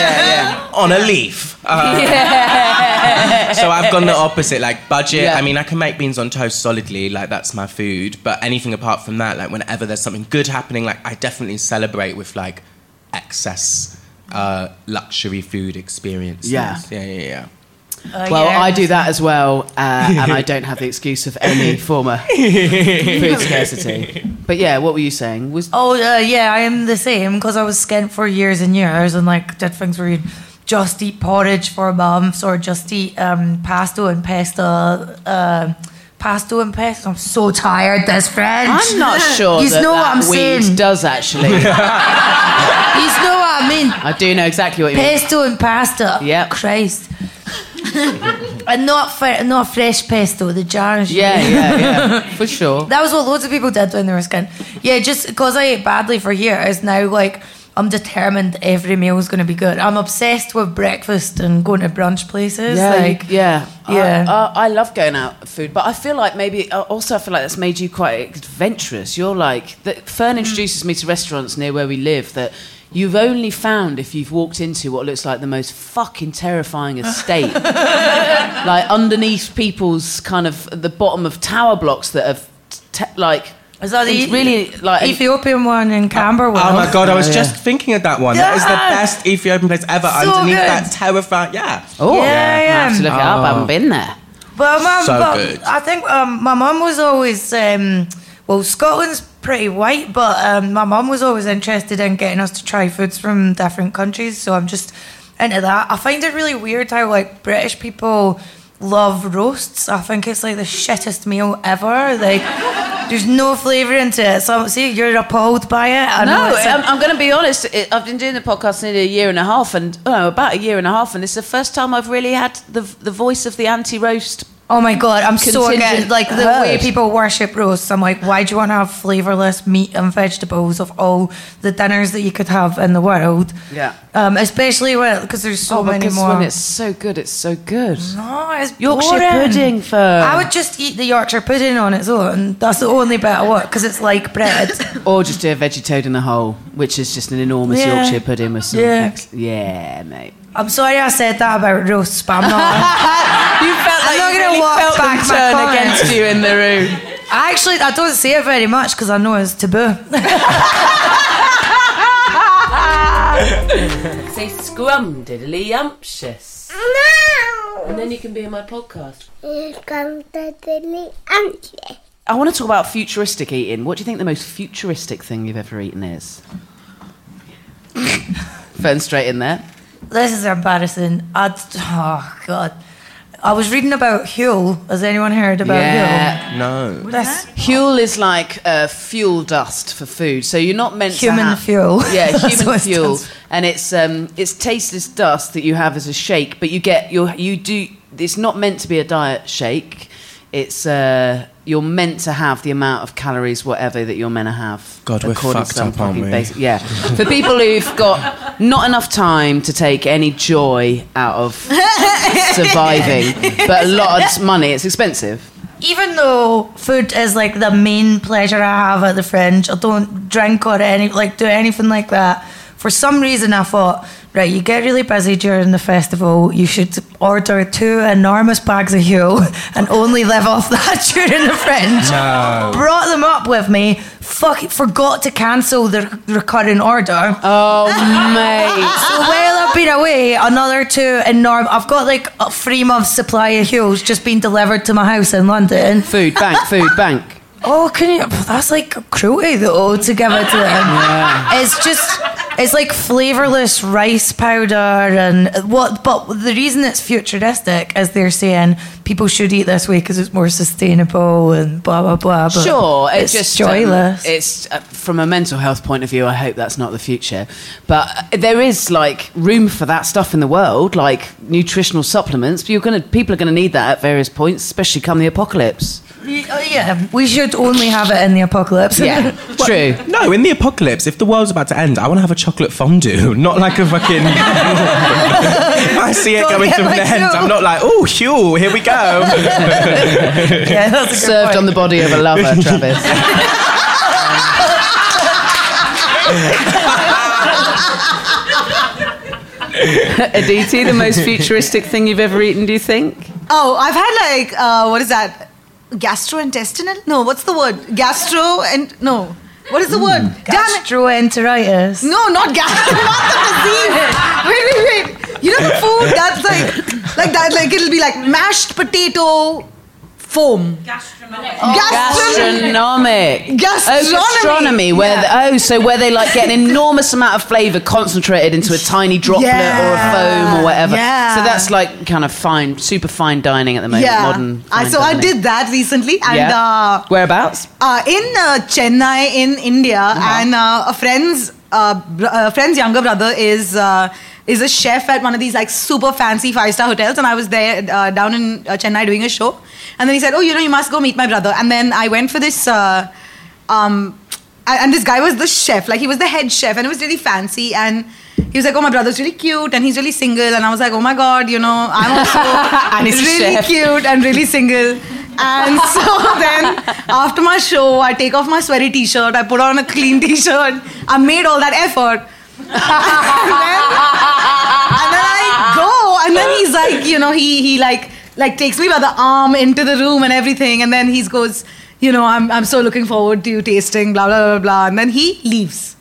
on a leaf." Uh, so I've gone the opposite, like budget. Yeah. I mean, I can make beans on toast solidly, like that's my food. But anything apart from that, like whenever there's something good happening, like I definitely celebrate with like excess uh, luxury food experiences. Yeah. yeah, yeah, yeah. Uh, well, yeah. I do that as well, uh, and I don't have the *laughs* excuse of any former *laughs* food scarcity. But yeah, what were you saying? Was Oh uh, yeah, I am the same because I was skint for years and years and like did things where you'd just eat porridge for months or just eat um, pasto and pesto. Uh, Pasto and pesto. I'm so tired. This French. I'm not sure *laughs* You that know what that I'm weed saying. does actually. You know what I mean. I do know exactly what you mean. Pesto and pasta. Yeah. Christ. And not not fresh pesto, the jars. Yeah, yeah, yeah, for sure. That was what loads of people did when they were skin. Yeah, just because I ate badly for years, now like I'm determined every meal is going to be good. I'm obsessed with breakfast and going to brunch places. Yeah, like, yeah, yeah. I, I, I love going out for food, but I feel like maybe uh, also I feel like that's made you quite adventurous. You're like that. Mm. Fern introduces me to restaurants near where we live that. You've only found if you've walked into what looks like the most fucking terrifying *laughs* estate, like underneath people's kind of the bottom of tower blocks that have te- like Is that the it's really like Ethiopian one in Camberwell? Oh my god, I was Yeah. just thinking of that one. That is the best Ethiopian place ever. So underneath good. that terrifying, yeah. oh Yeah, yeah. I have to yeah. look it up. I haven't been there. But, mum, So but good. I think um, my mum was always um, well, Scotland's pretty white, but um, my mum was always interested in getting us to try foods from different countries. So I'm just into that. I find it really weird how like British people love roasts. I think it's like the shittest meal ever. Like there's no flavour into it. So see, you're appalled by it. I know No, I'm, I'm going to be honest. It, I've been doing the podcast nearly a year and a half, and oh, about a year and a half, and it's the first time I've really had the the voice of the anti-roast. Oh my god, I'm so against like the way people worship roasts. I'm like, why do you want to have flavourless meat and vegetables of all the dinners that you could have in the world? Yeah. Um, especially when because there's so oh, many more. when it's so good, it's so good. no, it's Yorkshire boring. pudding for. I would just eat the Yorkshire pudding on its own. That's the only bit I want because it's like bread. *coughs* Or just do a veggie toad in the hole, which is just an enormous Yeah. Yorkshire pudding with some. Yeah. ex- yeah, mate. I'm sorry I said that about roasts, but I'm not. *laughs* You felt I'm like not you gonna really walk felt back them my turn comment. against you in the room. I actually I don't say it very much because I know it's taboo. *laughs* Say scrum diddly umptious. And then you can be in my podcast. I want to talk about futuristic eating. What do you think the most futuristic thing you've ever eaten is? *laughs* Fern straight in there. This is embarrassing. I'd, oh god. I was reading about Huel. Has anyone heard about huel? Yeah. No. Huel? That's Huel is like uh, fuel dust for food, so you're not meant Human to have, Human fuel. *laughs* Yeah, *laughs* human what it fuel, and it's um, it's tasteless dust that you have as a shake, but you get your you do. It's not meant to be a diet shake. It's uh, you're meant to have the amount of calories, whatever that you're meant to have. God, we're fucked up, aren't we? basic- yeah, for people who've got not enough time to take any joy out of *laughs* surviving, but a lot of money. It's expensive. even though food is like the main pleasure I have at the fringe, I don't drink or any like do anything like that. For some reason, I thought, right, you get really busy during the festival. You should order two enormous bags of Huel *laughs* and only live off *laughs* that during the fringe. No. Brought them up with me. Fuck, forgot to cancel the recurring order. Oh, *laughs* mate. So while I've been away, another two enormous. I've got like a three month supply of Huels just been delivered to my house in London. Food bank, food bank. Oh, can you? That's like cruelty though to give it to them. It's just, it's like flavorless rice powder and what. But the reason it's futuristic is they're saying people should eat this way because it's more sustainable and blah blah blah. But Sure, it it's just um, joyless. it's uh, from a mental health point of view. I hope that's not the future, but uh, there is like room for that stuff in the world, like nutritional supplements. You're gonna, people are going to need that at various points, especially come the apocalypse. Y- uh, yeah, we should only have it in the apocalypse. Yeah, *laughs* true. No, in the apocalypse, if the world's about to end, I want to have a chocolate fondue, *laughs* not like a fucking. *laughs* I see it Go going to my an end. Huel. I'm not like, oh, Hugh, here we go. yeah, that's a good Served point. on the body of a lover, Travis. Aditi, the most futuristic thing you've ever eaten? Do you think? Oh, I've had like uh, what is that? Gastrointestinal? No, what's the word? Gastro and no. What is the word? Hmm. Damn it! Gastroenteritis. No, not gastro, *laughs* not the disease. Wait, wait, wait. You know the food that's like, like that, like it'll be like mashed potato foam. Gastronomic. Gastronomic. Gastronomy. Oh, gastronomy. Where Yeah. the, oh, so where they like get an *laughs* enormous amount of flavour concentrated into a tiny droplet or a foam or whatever. Yeah. So that's like kind of fine, super fine dining at the moment. Yeah. Modern. I, so I did that recently, and Yeah. uh, Whereabouts? uh, in uh, Chennai, in India, and uh, a friend's uh, br- uh, friend's younger brother is uh, is a chef at one of these like super fancy five star hotels, and I was there uh, down in uh, Chennai doing a show, and then he said, "Oh, you know, you must go meet my brother." And then I went for this. Uh, um, and this guy was the chef, like he was the head chef, and it was really fancy. And he was like, "Oh, my brother's really cute, and he's really single." And I was like, "Oh my god, you know, I'm also *laughs* And he's really chef. cute and really single." And *laughs* so then, after my show, I take off my sweaty t-shirt, I put on a clean *laughs* t-shirt, I made all that effort, and then I go, and then he's like, you know, he he like like takes me by the arm into the room and everything, and then he goes, you know, I'm I'm so looking forward to you tasting, blah blah blah blah, and then he leaves.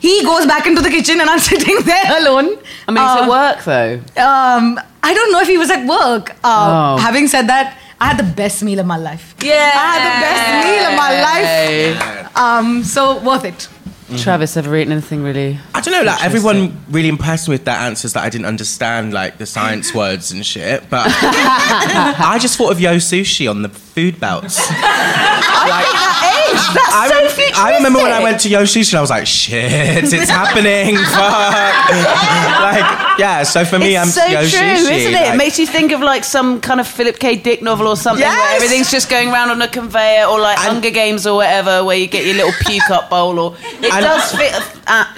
He goes back into the kitchen, and I'm *laughs* sitting there alone. I mean, it's Uh, at work though. Um, I don't know if he was at work. Uh, Oh. Having said that, I had the best meal of my life. Yeah. I had the best meal of my life. Um, so worth it. Mm-hmm. Travis, ever eaten anything really? I don't know, like everyone really impressed me with their answers that I didn't understand, like the science *laughs* words and shit. But I just thought of Yo Sushi on the food belts. *laughs* like, I, rem- I remember when I went to Yo Sushi and I was like, shit, it's happening, *laughs* fuck. like, yeah, so for me, I'm it's so Yo true, isn't it? like- it makes you think of like some kind of Philip K. Dick novel or something where everything's just going around on a conveyor, or like Hunger Games or whatever, where you get your little puke up bowl. Or it And- does fit.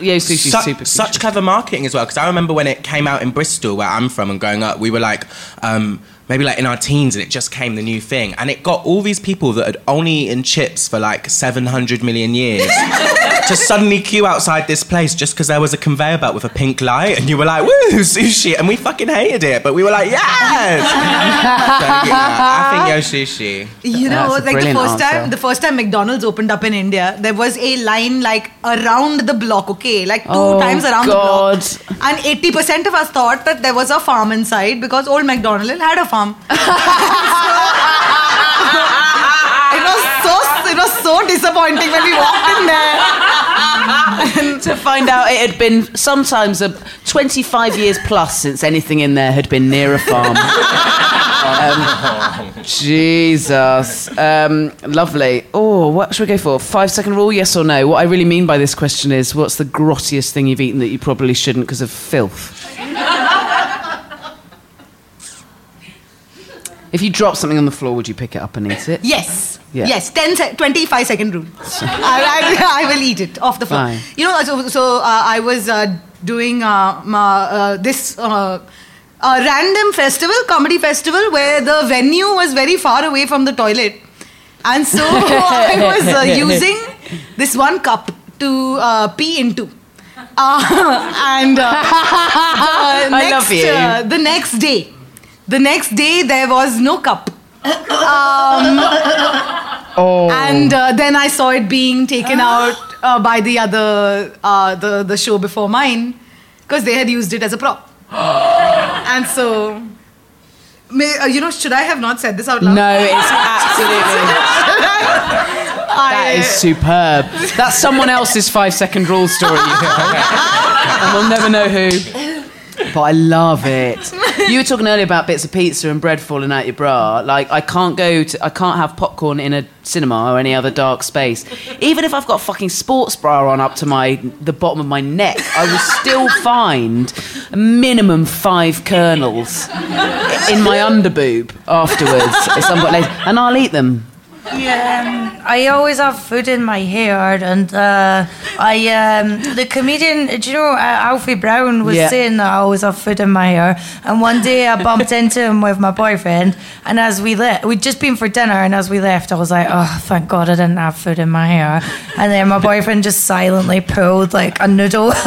Yo, Su- super. such clever marketing as well because I remember when it came out in Bristol where I'm from and growing up we were like um, maybe like in our teens and it just came the new thing and it got all these people that had only eaten chips for like 700 million years *laughs* to suddenly queue outside this place just because there was a conveyor belt with a pink light and you were like woo sushi and we fucking hated it but we were like yes *laughs* so, yeah, I think yo sushi You know, That's like the first answer. time, the first time McDonald's opened up in India, there was a line like around the block. Okay, like two Oh, times around God. the block, and eighty percent of us thought that there was a farm inside because old McDonald had a farm. *laughs* it was so it was so disappointing when we walked in there. *laughs* to find out it had been sometimes a 25 years plus since anything in there had been near a farm. *laughs* Um, Jesus. Um, lovely. Oh, what should we go for? Five second rule, yes or no? What I really mean by this question is what's the grottiest thing you've eaten that you probably shouldn't because of filth? If you drop something on the floor, would you pick it up and eat it? Yes. Yeah. Yes, 10 sec- 25 second rule. *laughs* I, I, *laughs* I will eat it off the floor. Fine. You know, so, so uh, I was uh, doing uh, ma- uh, this uh, random festival, comedy festival, where the venue was very far away from the toilet. And so *laughs* I was uh, using this one cup to uh, pee into. And uh, the I love next, you. Uh, the next day, the next day there was no cup. Um, Oh. and uh, then I saw it being taken out uh, by the other uh, the the show before mine because they had used it as a prop. *gasps* and so, may, uh, you know, should I have not said this out loud? No, it's absolutely. *laughs* That is superb. That's someone else's five second rule story. *laughs* and we'll never know who. But I love it. *laughs* You were talking earlier about bits of pizza and bread falling out your bra. Like I can't go to, I can't have popcorn in a cinema or any other dark space. Even if I've got fucking sports bra on up to my the bottom of my neck, I will still find a minimum five kernels in my underboob afterwards. and I'll eat them. Yeah, um, I always have food in my hair, and uh, I um, the comedian, do you know, uh, Alfie Brown was Yeah. saying that I always have food in my hair. And one day I bumped into him with my boyfriend, and as we left, we'd just been for dinner, and as we left, I was like, oh, thank God I didn't have food in my hair. And then my boyfriend just silently pulled like a noodle. *laughs*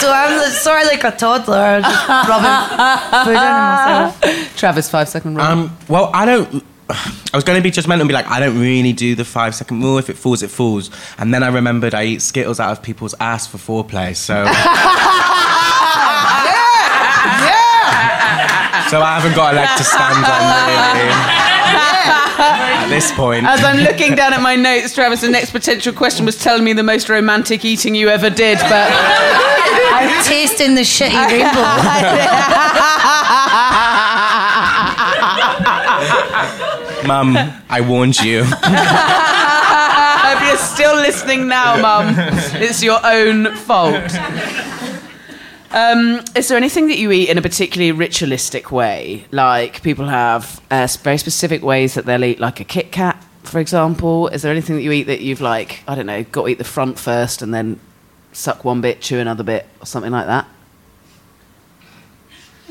So I'm sort of like a toddler, just *laughs* rubbing food in myself. Travis, five second rule. Um, well, I don't. I was going to be judgmental and be like, I don't really do the five second rule. If it falls, it falls. And then I remembered I eat Skittles out of people's ass for foreplay. So. *laughs* yeah! Yeah! So I haven't got a leg to stand on, really. At this point. As I'm looking down at my notes, Travis, the next potential question was telling me the most romantic eating you ever did, but I'm tasting the shitty *laughs* rainbow. Mum, I warned you. have you're still listening now, Mum. It's your own fault. Um, is there anything that you eat in a particularly ritualistic way? Like people have uh, very specific ways that they'll eat, like a Kit Kat, for example. Is there anything that you eat that you've like, I don't know, got to eat the front first and then suck one bit, chew another bit, or something like that?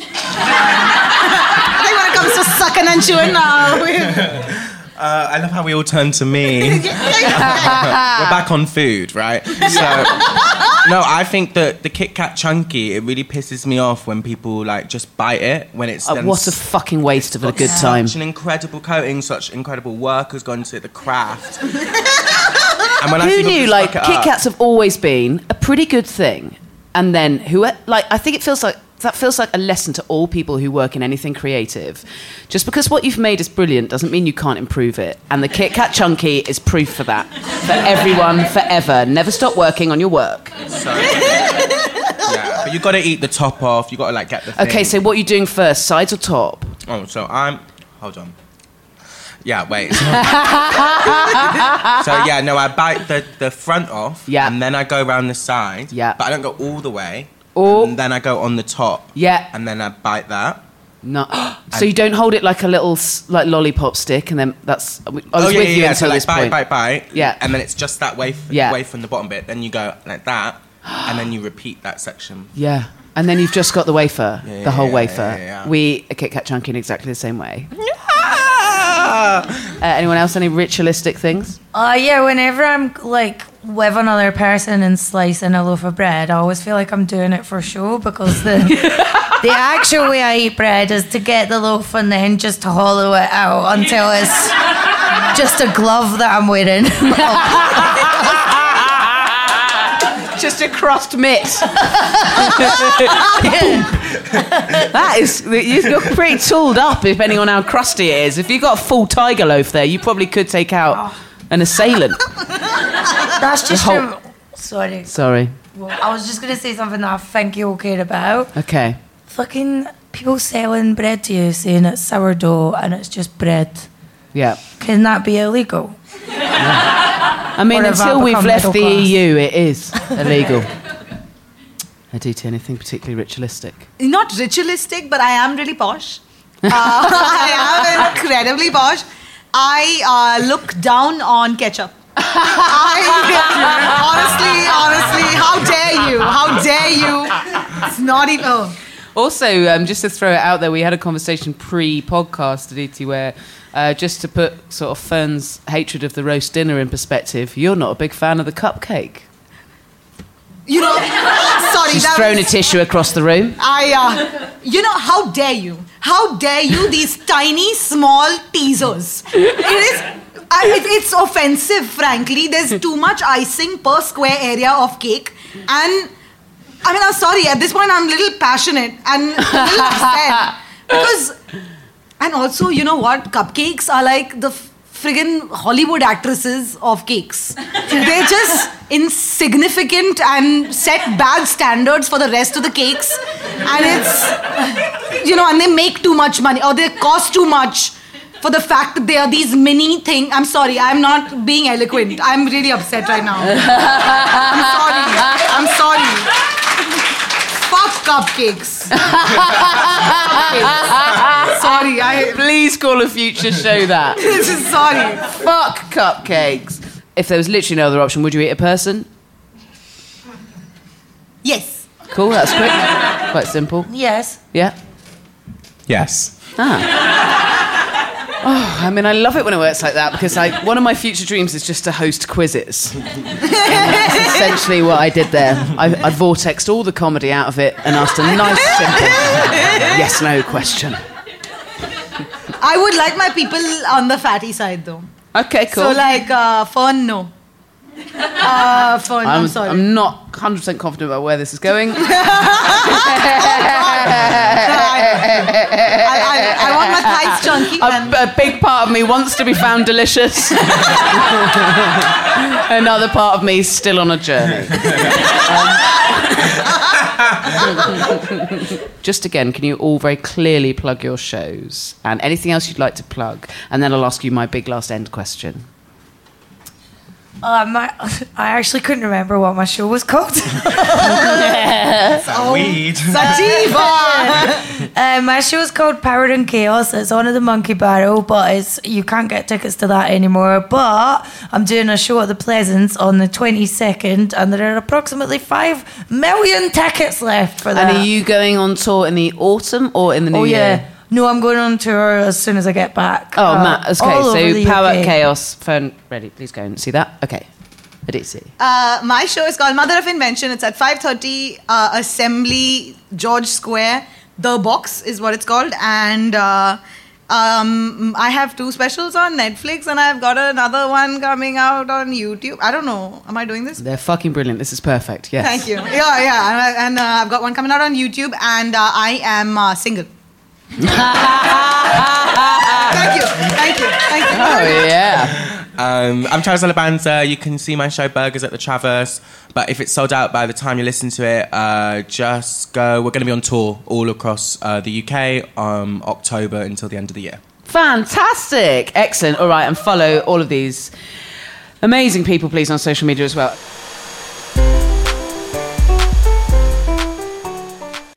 I think when it comes to sucking and chewing now. *laughs* Uh, I love how we all turn to me. *laughs* We're back on food, right? So, no, I think that the Kit Kat Chunky, it really pisses me off when people like just bite it when it's Uh, what a fucking waste of a good time! such an incredible coating, such incredible work has gone into the craft. *laughs* Who knew? Like Kit up- Kats have always been a pretty good thing, and then who? Like I think it feels like that feels like a lesson to all people who work in anything creative. Just because what you've made is brilliant doesn't mean you can't improve it. And the Kit Kat Chunky is proof for that. For everyone, forever. Never stop working on your work. So, yeah, but you got to eat the top off. You got to like get the. Thing. Okay, so what are you doing first, sides or top? Oh, so I'm. Hold on. Yeah, wait. *laughs* so yeah, no, I bite the, the front off. Yeah. And then I go around the side. Yeah. But I don't go all the way. Oh. And then I go on the top. Yeah. And then I bite that. No. *gasps* so you don't hold it like a little like lollipop stick, and then that's. I was oh yeah, with yeah, you yeah. until So like this bite, point. bite, bite. Yeah. And then it's just that way, f- Yeah. away from the bottom bit. Then you go like that, and then you repeat that section. *gasps* Yeah. And then you've just got the wafer, Yeah, the whole wafer. yeah, yeah. We a Kit Kat chunky in exactly the same way. Uh, anyone else? Any ritualistic things? Uh, yeah, whenever I'm like with another person and slicing a loaf of bread, I always feel like I'm doing it for show because the *laughs* the actual way I eat bread is to get the loaf and then just hollow it out until it's just a glove that I'm wearing. *laughs* Just a crust mitt. *laughs* *laughs* that is, you're pretty tooled up depending on how crusty it is. If you've got a full tiger loaf there, you probably could take out oh. an assailant. That's just whole- rem- sorry. Sorry. Well, I was just gonna say something that I think you'll care about. Okay. Fucking people selling bread to you saying it's sourdough and it's just bread. Yeah. Can that be illegal? I mean, Or until we've left the class? EU, it is illegal. *laughs* Aditi, anything particularly ritualistic? Not ritualistic, but I am really posh. Uh, *laughs* I am incredibly posh. I uh, look down on ketchup. I, honestly, honestly, how dare you? How dare you? It's not even. Oh. Also, um, just to throw it out there, we had a conversation pre-podcast, Aditi, where uh, just to put sort of Fern's hatred of the roast dinner in perspective, you're not a big fan of the cupcake. You know, sorry. She's thrown was- a tissue across the room. I, uh, you know, how dare you? How dare you, these tiny, small teasers? It is, I, it, it's offensive, frankly. There's too much icing per square area of cake. And, I mean, I'm sorry, at this point, I'm a little passionate and a little upset. *laughs* Because, and also, you know what? Cupcakes are like the friggin' Hollywood actresses of cakes. They're just insignificant and set bad standards for the rest of the cakes. And it's, you know, and they make too much money or they cost too much for the fact that they are these mini thing. I'm sorry, I'm not being eloquent. I'm really upset right now. I'm sorry. I'm sorry. Fuck cupcakes. Cupcakes. Sorry, I. Please call a future show that. *laughs* This is sorry. Fuck cupcakes. If there was literally no other option, would you eat a person? Yes. Cool, that's quick. Quite simple. Yes. Yeah? Yes. Ah. Oh, I mean, I love it when it works like that because like one of my future dreams is just to host quizzes. That's essentially what I did there. I, I vortexed all the comedy out of it and asked a nice, simple yes/no question. I would like my people on the fatty side though. Okay, cool. So like uh, Fern, no. Uh, Fern, I'm, I'm, sorry. I'm not 100% confident about where this is going. *laughs* *laughs* I, I, I want my thighs chunky. and A, a big part of me wants to be found delicious. *laughs* Another part of me is still on a journey. Um, *laughs* just again, can you all very clearly plug your shows and anything else you'd like to plug? And then I'll ask you my big last end question. Uh, my, *laughs* I actually couldn't remember what my show was called. *laughs* Oh, weed. Sativa. *laughs* uh, my show is called Power and Chaos. It's on at the Monkey Barrel, but it's you can't get tickets to that anymore. But I'm doing a show at the Pleasance on the 22nd, and there are approximately five million tickets left for that. And are you going on tour in the autumn or in the new oh year? yeah. No, I'm going on tour as soon as I get back. Oh, Uh, Matt. Okay, all so Power UK. Chaos. Phone ready. Please go and see that. Okay. Aditi. Uh, my show is called Mother of Invention. It's at 5:30 uh, Assembly George Square. The Box is what it's called, and uh, um, I have two specials on Netflix, and I've got another one coming out on YouTube. I don't know. Am I doing this? They're fucking brilliant. This is perfect. Yes. Thank you. Yeah, yeah, and, I- and uh, I've got one coming out on YouTube, and uh, I am uh, single. Thank you, thank you, thank you. Oh yeah. Um, I'm Travis Alabanza. You can see my show Burgerz at the Traverse, but if it's sold out by the time you listen to it, uh, just go. We're going to be on tour all across uh, the UK, um, October until the end of the year. Fantastic. Excellent. All right, and follow all of these amazing people, please, on social media as well.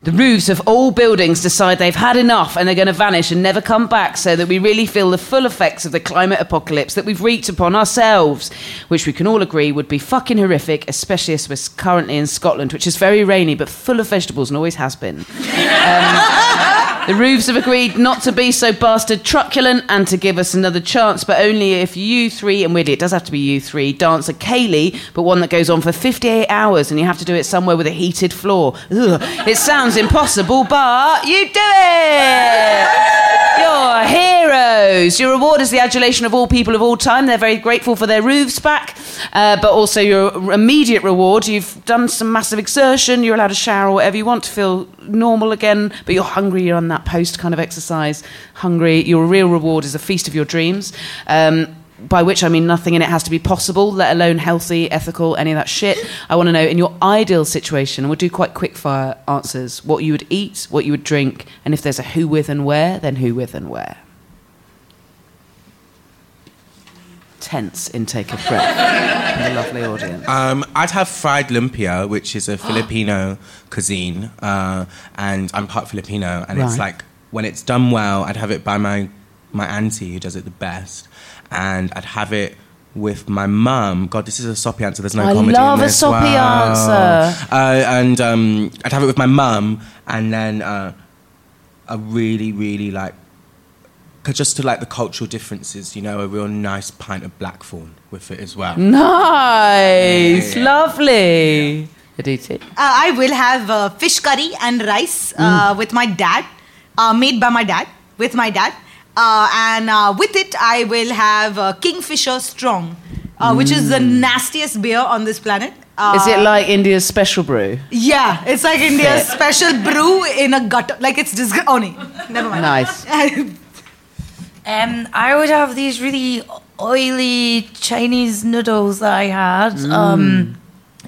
The roofs of all buildings decide they've had enough and they're going to vanish and never come back, so that we really feel the full effects of the climate apocalypse that we've wreaked upon ourselves, which we can all agree would be fucking horrific, especially as we're currently in Scotland, which is very rainy but full of vegetables and always has been. *laughs* Um, The roofs have agreed not to be so bastard truculent and to give us another chance, but only if you three, and weirdly, it does have to be you three, dance a ceilidh, but one that goes on for 58 hours and you have to do it somewhere with a heated floor. Ugh. It sounds impossible, but you do it! You're Your reward is the adulation of all people of all time. They're very grateful for their roofs back, uh, but also your immediate reward. You've done some massive exertion. You're allowed to shower or whatever you want to feel normal again, but you're hungry. You're on that post kind of exercise. Hungry. Your real reward is a feast of your dreams. Um, by which I mean nothing in it has to be possible, let alone healthy, ethical, any of that shit. I want to know in your ideal situation, we'll do quite quick fire answers, what you would eat, what you would drink, and if there's a who with and where, then who with and where. Tense intake of breath from the lovely audience. Um, I'd have fried lumpia, which is a *gasps* Filipino cuisine, uh, and I'm part Filipino, and it's Right. like when it's done well, I'd have it by my my auntie who does it the best, and I'd have it with my mum. God, this is a soppy answer. There's no I comedy love in a this. soppy answer. Uh, and um, I'd have it with my mum, and then uh, a really, really like. 'Cause Just to like the cultural differences, you know, a real nice pint of blackthorn with it as well. Nice, Yeah. lovely. Aditi. Uh, I will have uh, fish curry and rice uh, with my dad, uh, made by my dad, with my dad. Uh, and uh, with it, I will have uh, Kingfisher Strong, uh, which is the nastiest beer on this planet. Uh, Is it like India's special brew? Yeah, it's like India's special brew in a gutter. Like it's just. Oh, no, never mind. Nice. *laughs* Um, I would have these really oily Chinese noodles that I had um,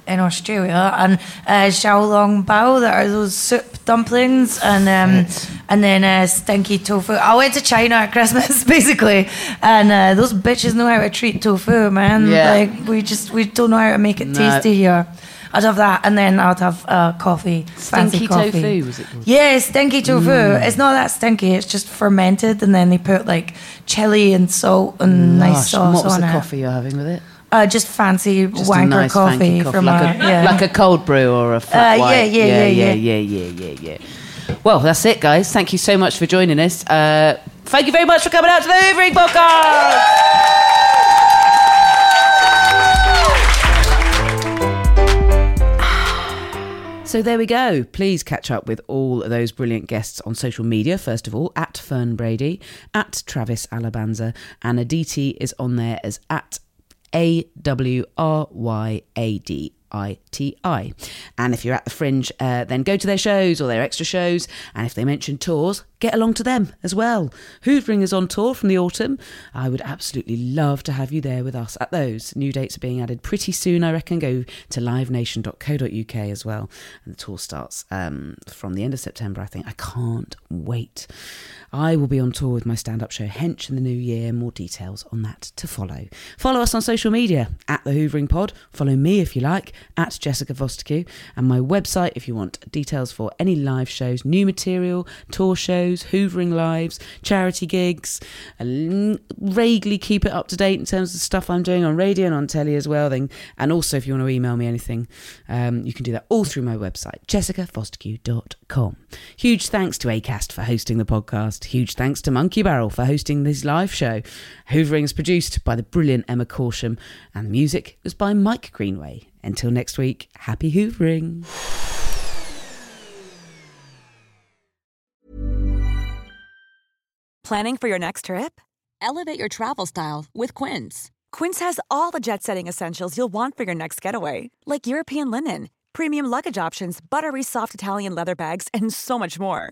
in Australia, and uh, xiaolong bao that are those soup dumplings, and um, and then uh, stinky tofu. I went to China at *laughs* Christmas basically, and uh, those bitches know how to treat tofu, man. Yeah. Like we just we don't know how to make it No. tasty here. I'd have that, and then I'd have uh, coffee, fancy Stinky coffee. tofu, was it called? Yeah, stinky tofu. Mm. It's not that stinky. It's just fermented, and then they put like chili and salt and nice Gosh, sauce and what was on the it. coffee you're having with it? Uh, just fancy Just wanker a nice coffee, coffee, from like a, a, yeah. like a cold brew or a flat Uh, white. yeah, yeah, yeah, yeah, yeah, yeah, yeah, yeah. Well, that's it, guys. Thank you so much for joining us. Uh, thank you very much for coming out to the Hoovering Podcast. So there we go. Please catch up with all those brilliant guests on social media. First of all, at Fern Brady, at Travis Alabanza, and Aditi is on there as at A W R Y A D I T I. And if you're at the Fringe, uh, then go to their shows or their extra shows. And if they mention tours, get along to them as well. Hoovering is on tour from the autumn. I would absolutely love to have you there with us at those. New dates are being added pretty soon, I reckon. Go to livenation.co.uk as well. And the tour starts um, from the end of September, I think. I can't wait. I will be on tour with my stand up show Hench in the new year. More details on that to follow. Follow us on social media at The Hoovering Pod. Follow me if you like at Jessica Fostekew. And my website if you want details for any live shows, new material, tour shows, Hoovering lives, charity gigs. And vaguely keep it up to date in terms of stuff I'm doing on radio and on telly as well. Then, and also if you want to email me anything, um, you can do that all through my website, jessicafostekew.com. Huge thanks to ACAST for hosting the podcast. Huge thanks to Monkey Barrel for hosting this live show. Hoovering is produced by the brilliant Emma Corsham, and the music was by Mike Greenway. Until next week, happy Hoovering. Planning for your next trip? Elevate your travel style with Quince. Quince has all the jet setting essentials you'll want for your next getaway, like European linen, premium luggage options, buttery soft Italian leather bags, and so much more.